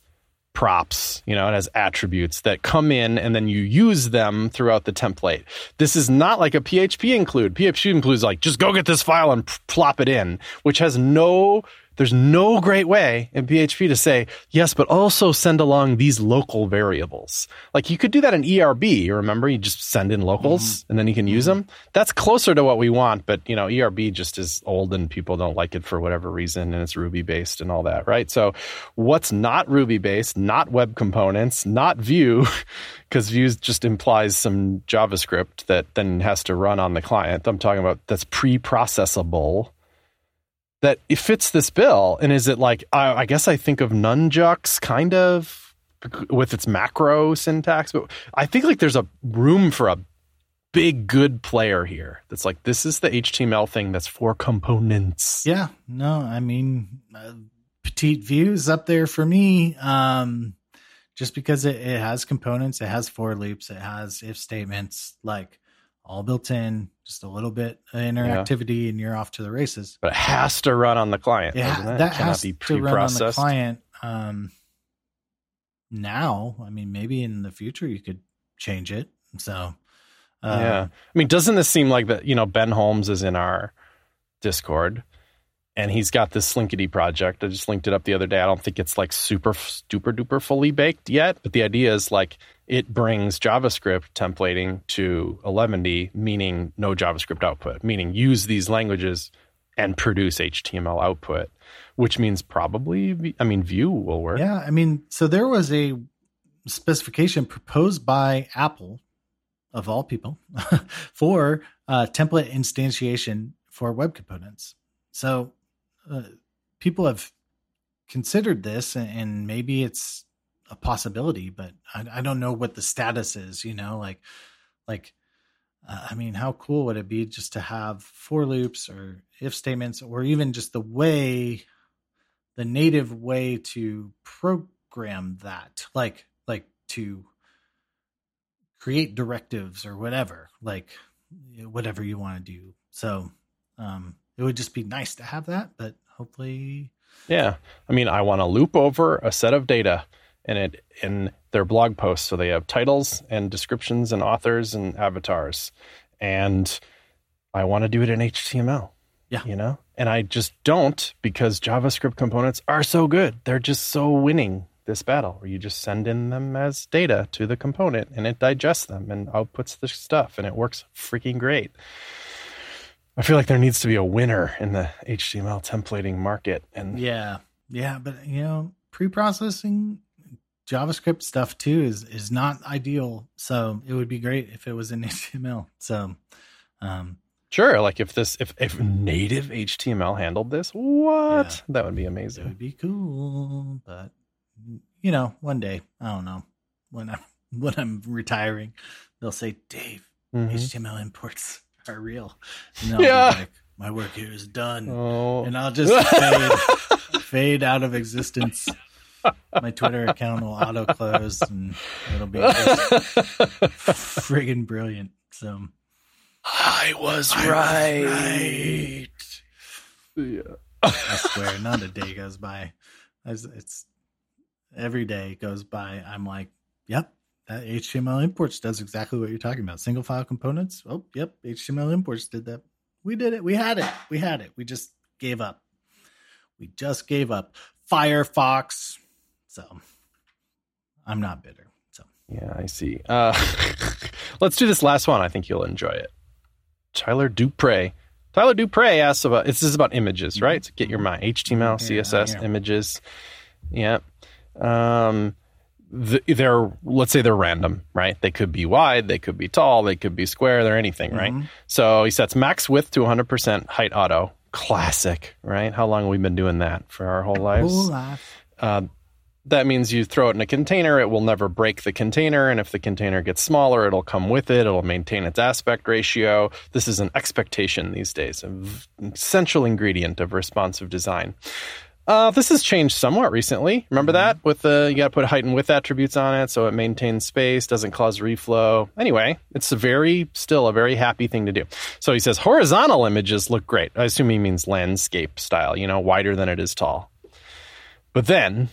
Speaker 2: props, you know, it has attributes that come in and then you use them throughout the template. This is not like a PHP include. PHP includes like just go get this file and plop it in, which has no there's no great way in PHP to say, yes, but also send along these local variables. Like you could do that in ERB. You remember, you just send in locals mm-hmm. and then you can use them. That's closer to what we want, but you know, ERB just is old and people don't like it for whatever reason and it's Ruby based and all that, right? So what's not Ruby based, not web components, not Vue, because Vue just implies some JavaScript that then has to run on the client. I'm talking about that's pre-processable that it fits this bill. And is it like I, I guess I think of Nunjucks kind of with its macro syntax, but I think like there's a room for a big good player here that's like this is the HTML thing that's for components.
Speaker 1: Yeah, no, I mean uh, petite-vue's up there for me. Um, just because it, it has components, it has for loops, it has if statements, like all built in, just a little bit of interactivity, yeah. and you're off to the races.
Speaker 2: But it has to run on the client. Yeah, that has be to run on the
Speaker 1: client. Um, now, I mean, maybe in the future you could change it. So,
Speaker 2: uh, yeah, I mean, doesn't this seem like that? You know, Ben Holmes is in our Discord, and he's got this Slinkity project. I just linked it up the other day. I don't think it's like super super duper fully baked yet, but the idea is like it brings JavaScript templating to Eleventy, meaning no JavaScript output, meaning use these languages and produce HTML output, which means probably, I mean, Vue will work.
Speaker 1: Yeah. I mean, so there was a specification proposed by Apple, of all people, for uh, template instantiation for web components. So uh, people have considered this, and maybe it's a possibility, but I, I don't know what the status is. You know, like like uh, I mean, how cool would it be just to have for loops or if statements, or even just the way the native way to program that, like like to create directives or whatever, like whatever you want to do. So um, it would just be nice to have that, but hopefully,
Speaker 2: yeah. I mean, I want to loop over a set of data and it in their blog posts. So they have titles and descriptions and authors and avatars. And I want to do it in HTML.
Speaker 1: Yeah.
Speaker 2: You know? And I just don't because JavaScript components are so good. They're just so winning this battle where you just send in them as data to the component and it digests them and outputs the stuff and it works freaking great. I feel like there needs to be a winner in the HTML templating market and
Speaker 1: Yeah. Yeah, but you know, pre-processing JavaScript stuff too is is not ideal. So it would be great if it was in HTML. So um
Speaker 2: Sure, like if this if if native HTML handled this, what?
Speaker 1: Yeah.
Speaker 2: That would be amazing.
Speaker 1: it would be cool, but you know, one day, I don't know, when I'm when I'm retiring, they'll say, "Dave,
Speaker 2: Mhm.
Speaker 1: HTML imports are real." And I'll
Speaker 2: Yeah.
Speaker 1: be like, "My work here is done."
Speaker 2: Oh.
Speaker 1: and I'll just fade, fade out of existence. My Twitter account will auto close, and it'll be friggin' brilliant. So
Speaker 2: I was
Speaker 1: I was
Speaker 2: right. Yeah.
Speaker 1: I swear, not a day goes by. It's, it's every day goes by. I'm like, yep, that HTML imports does exactly what you're talking about. Single file components. Oh, yep, HTML imports did that. We did it. We had it. We had it. We just gave up. We just gave up. Firefox. So I'm not bitter. So
Speaker 2: Yeah, I see. Uh, let's do this last one. I think you'll enjoy it. Tyler Dupre. Tyler Dupre asks about this is about images, right? So get your mind. HTML,
Speaker 1: Here,
Speaker 2: CSS,
Speaker 1: here.
Speaker 2: images. Yeah. Um, the, they're let's say they're random, right? They could be wide, they could be tall, they could be square, they're anything, right?
Speaker 1: Mhm.
Speaker 2: So he sets max width to 100%, height auto. Classic, right? How long have we been doing that for our whole lives?
Speaker 1: Whole life.
Speaker 2: Uh, that means you throw it in a container, it will never break the container. And if the container gets smaller, it'll come with it. It'll maintain its aspect ratio. This is an expectation these days, an essential ingredient of responsive design. Uh, this has changed somewhat recently. Remember that with the you got to put height and width attributes on it, so it maintains space, doesn't cause reflow. Anyway, it's a very still a very happy thing to do. So he says horizontal images look great. I assume he means landscape style, you know, wider than it is tall. But then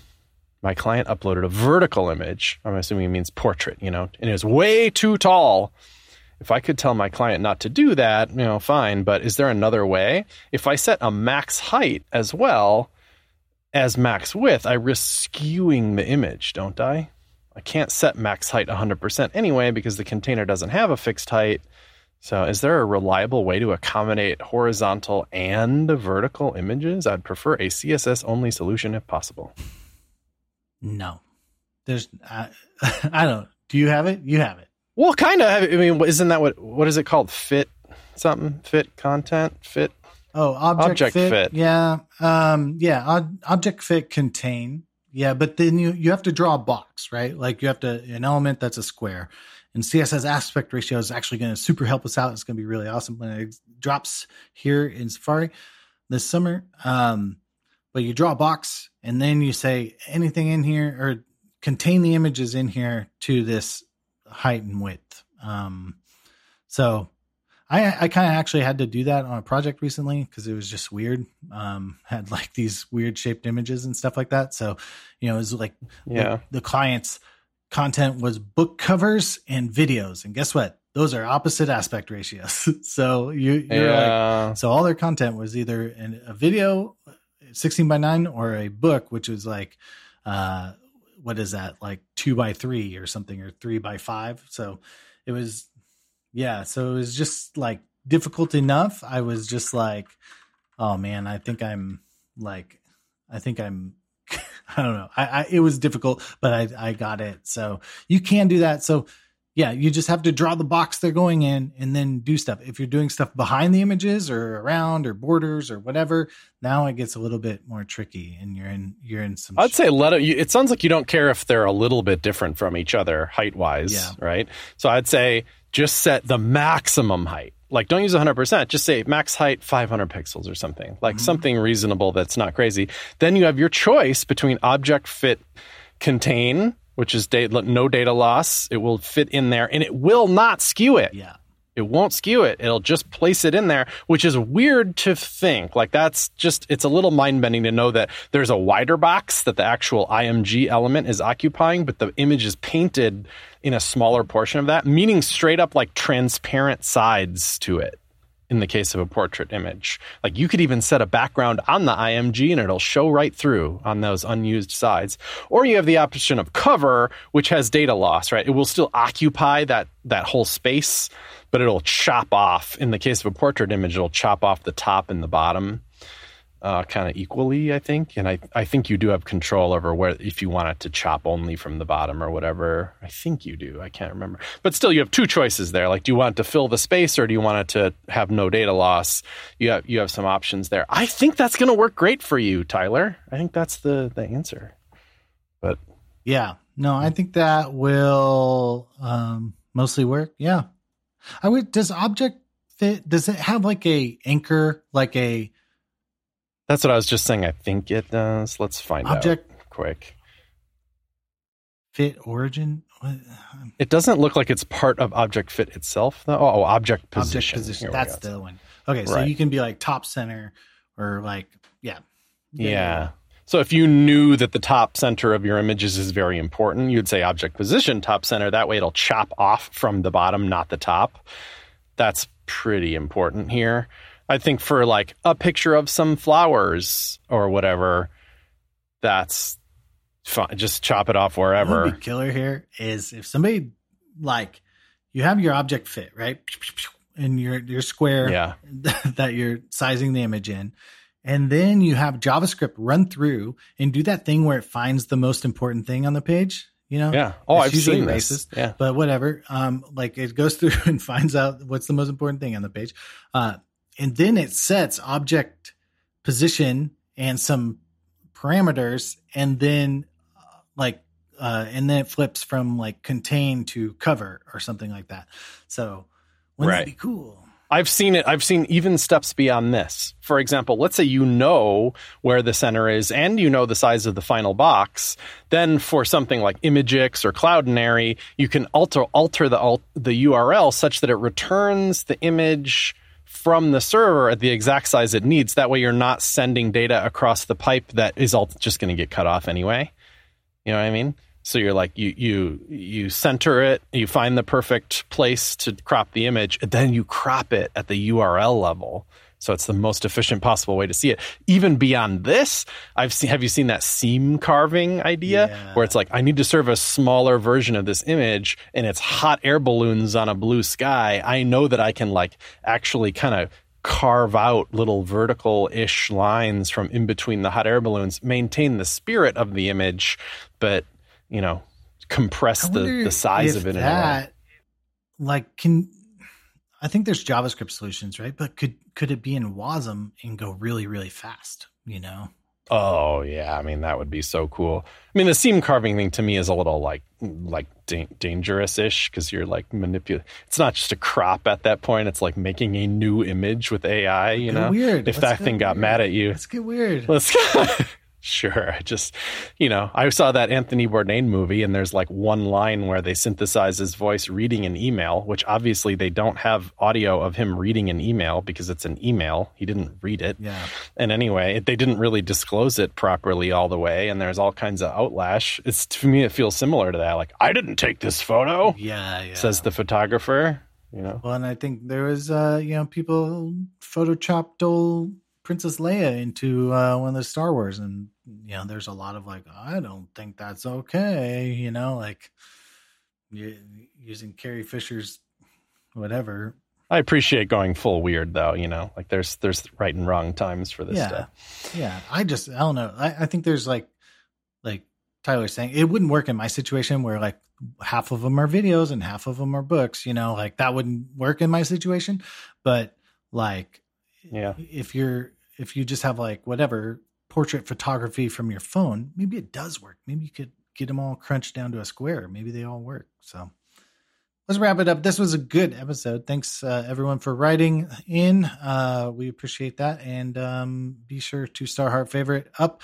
Speaker 2: my client uploaded a vertical image. I'm assuming he means portrait, you know, and it was way too tall. If I could tell my client not to do that, you know, fine. But is there another way? If I set a max height as well as max width, I risk skewing the image, don't I? I can't set max height 100% anyway because the container doesn't have a fixed height. So, is there a reliable way to accommodate horizontal and vertical images? I'd prefer a CSS only solution if possible.
Speaker 1: No, there's. I, I don't. Do you have it? You have it.
Speaker 2: Well, kind of. I mean, isn't that what what is it called? Fit something? Fit content? Fit?
Speaker 1: Oh, object,
Speaker 2: Object
Speaker 1: fit.
Speaker 2: fit.
Speaker 1: Yeah. Um, yeah. Ob- object fit contain. Yeah. But then you, you have to draw a box, right? Like you have to, an element that's a square and CSS aspect ratio is actually going to super help us out. It's going to be really awesome when it drops here in Safari this summer. Um, but you draw a box and then you say anything in here or contain the images in here to this height and width. Um, so I, I kind of actually had to do that on a project recently because it was just weird. Um, had like these weird shaped images and stuff like that. So, you know, it was like
Speaker 2: Yeah.
Speaker 1: the, the client's content was book covers and videos. And guess what? Those are opposite aspect ratios. so you, you're like,
Speaker 2: Yeah.
Speaker 1: so all their content was either in a video, 16 by 9, or a book, which was like, uh, what is that? Like two by three or something, or three by five. So it was, yeah. So it was just like difficult enough. I was just like, oh man, I think I'm like, I think I'm, I don't know. I, I it was difficult, but I I got it. So you can do that. So yeah, you just have to draw the box they're going in and then do stuff. If you're doing stuff behind the images or around or borders or whatever, now it gets a little bit more tricky and you're in you're in some
Speaker 2: I'd say let it. It sounds like you don't care if they're a little bit different from each other height wise,
Speaker 1: Yeah.
Speaker 2: right? So I'd say just set the maximum height. Like don't use 100%. Just say max height 500 pixels or something. Like mm-hmm. something reasonable that's not crazy. Then you have your choice between object fit contain, which is data, no data loss. It will fit in there and it will not skew it.
Speaker 1: yeah.
Speaker 2: It won't skew it. It'll just place it in there, which is weird to think. Like that's just, it's a little mind bending to know that there's a wider box that the actual IMG element is occupying, but the image is painted in a smaller portion of that, meaning straight up like transparent sides to it in the case of a portrait image. Like you could even set a background on the IMG and it'll show right through on those unused sides. Or you have the option of cover, which has data loss, right? It will still occupy that that whole space, but it'll chop off. In the case of a portrait image, it'll chop off the top and the bottom uh, kind of equally, I think. And I, I think you do have control over where, if you want it to chop only from the bottom or whatever. I think you do. I can't remember. But still, you have two choices there. Like, do you want to fill the space or do you want it to have no data loss? You have, you have some options there. I think that's going to work great for you, Tyler. I think that's the, the answer. But
Speaker 1: yeah, no, I think that will um, mostly work. Yeah. I would, does object fit, does it have like a anchor, like a,
Speaker 2: that's what I was just saying. I think it does. Let's find
Speaker 1: Object
Speaker 2: out quick.
Speaker 1: Fit origin. What?
Speaker 2: It doesn't look like it's part of object fit itself, though. Oh, oh object position.
Speaker 1: Object position. That's the one. Okay, so right. you can be like top center or like yeah.
Speaker 2: yeah. Yeah. So if you knew that the top center of your images is very important, you'd say object position top center. That way it'll chop off from the bottom, not the top. That's pretty important here. I think for like a picture of some flowers or whatever, that's fine. Just chop it off wherever.
Speaker 1: The killer here is if somebody like you have your object fit right, and your your square
Speaker 2: yeah.
Speaker 1: that you're sizing the image in, and then you have JavaScript run through and do that thing where it finds the most important thing on the page. You know,
Speaker 2: yeah. Oh, it's I've seen racist, this. Yeah,
Speaker 1: but whatever. Um, like it goes through and finds out what's the most important thing on the page. Uh, and then it sets object position and some parameters and then uh, like uh, and then it flips from like contain to cover or something like that so wouldn't right. that be cool
Speaker 2: I've seen it. I've seen even steps beyond this. For example, let's say you know where the center is and you know the size of the final box. Then for something like imgix or Cloudinary, you can alter alter the the URL such that it returns the image from the server at the exact size it needs. That way, you're not sending data across the pipe that is all just going to get cut off anyway. You know what I mean? So you're like you you you center it, you find the perfect place to crop the image, and then you crop it at the URL level so it's the most efficient possible way to see it. Even beyond this, I've seen. Have you seen that seam carving idea yeah. where it's like I need to serve a smaller version of this image, and it's hot air balloons on a blue sky. I know that I can like actually kind of carve out little vertical ish lines from in between the hot air balloons, maintain the spirit of the image, but you know, compress the the size of it.
Speaker 1: That, like, can I think there's JavaScript solutions, right? But could could it be in WASM and go really really fast? You know?
Speaker 2: Oh yeah, I mean that would be so cool. I mean the seam carving thing to me is a little like like da- dangerous ish because you're like manipulating. It's not just a crop at that point. It's like making a new image with AI. You know,
Speaker 1: weird.
Speaker 2: If Let's that thing got mad at you,
Speaker 1: let's get weird.
Speaker 2: Let's. Sure. I just, you know, I saw that Anthony Bourdain movie, and there's like one line where they synthesize his voice reading an email, which obviously they don't have audio of him reading an email because it's an email. He didn't read it.
Speaker 1: Yeah.
Speaker 2: And anyway, they didn't really disclose it properly all the way, and there's all kinds of outlash. It's to me, it feels similar to that. Like, I didn't take this photo.
Speaker 1: Yeah. yeah.
Speaker 2: Says the photographer. You know.
Speaker 1: Well, and I think there was, uh, you know, people photoshopped old Princess Leia into uh, one of the Star Wars, and you know, there's a lot of like, I don't think that's okay, you know, like using Carrie Fisher's whatever.
Speaker 2: I appreciate going full weird though, you know, like there's there's right and wrong times for this
Speaker 1: yeah.
Speaker 2: stuff.
Speaker 1: Yeah, I just I don't know. I, I think there's like like Tyler's saying it wouldn't work in my situation where like half of them are videos and half of them are books, you know, like that wouldn't work in my situation. But like
Speaker 2: yeah
Speaker 1: if you're if you just have like whatever portrait photography from your phone maybe it does work. Maybe you could get them all crunched down to a square. Maybe they all work. So let's wrap it up. This was a good episode. Thanks uh, everyone for writing in. Uh, we appreciate that. And um, be sure to star heart favorite up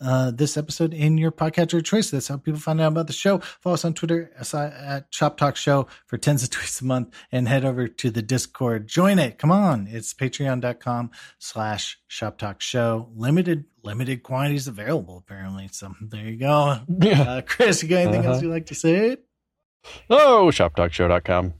Speaker 1: uh, this episode in your podcatcher choice. That's how people find out about the show. Follow us on Twitter at Shop Talk Show for tens of tweets a month and head over to the Discord. Join it. Come on. It's patreon.com slash Shop Talk Show. Limited, limited quantities available, apparently. So there you go. Uh, Chris, you got anything uh-huh. else you'd like to say?
Speaker 2: Oh, shoptalkshow.com.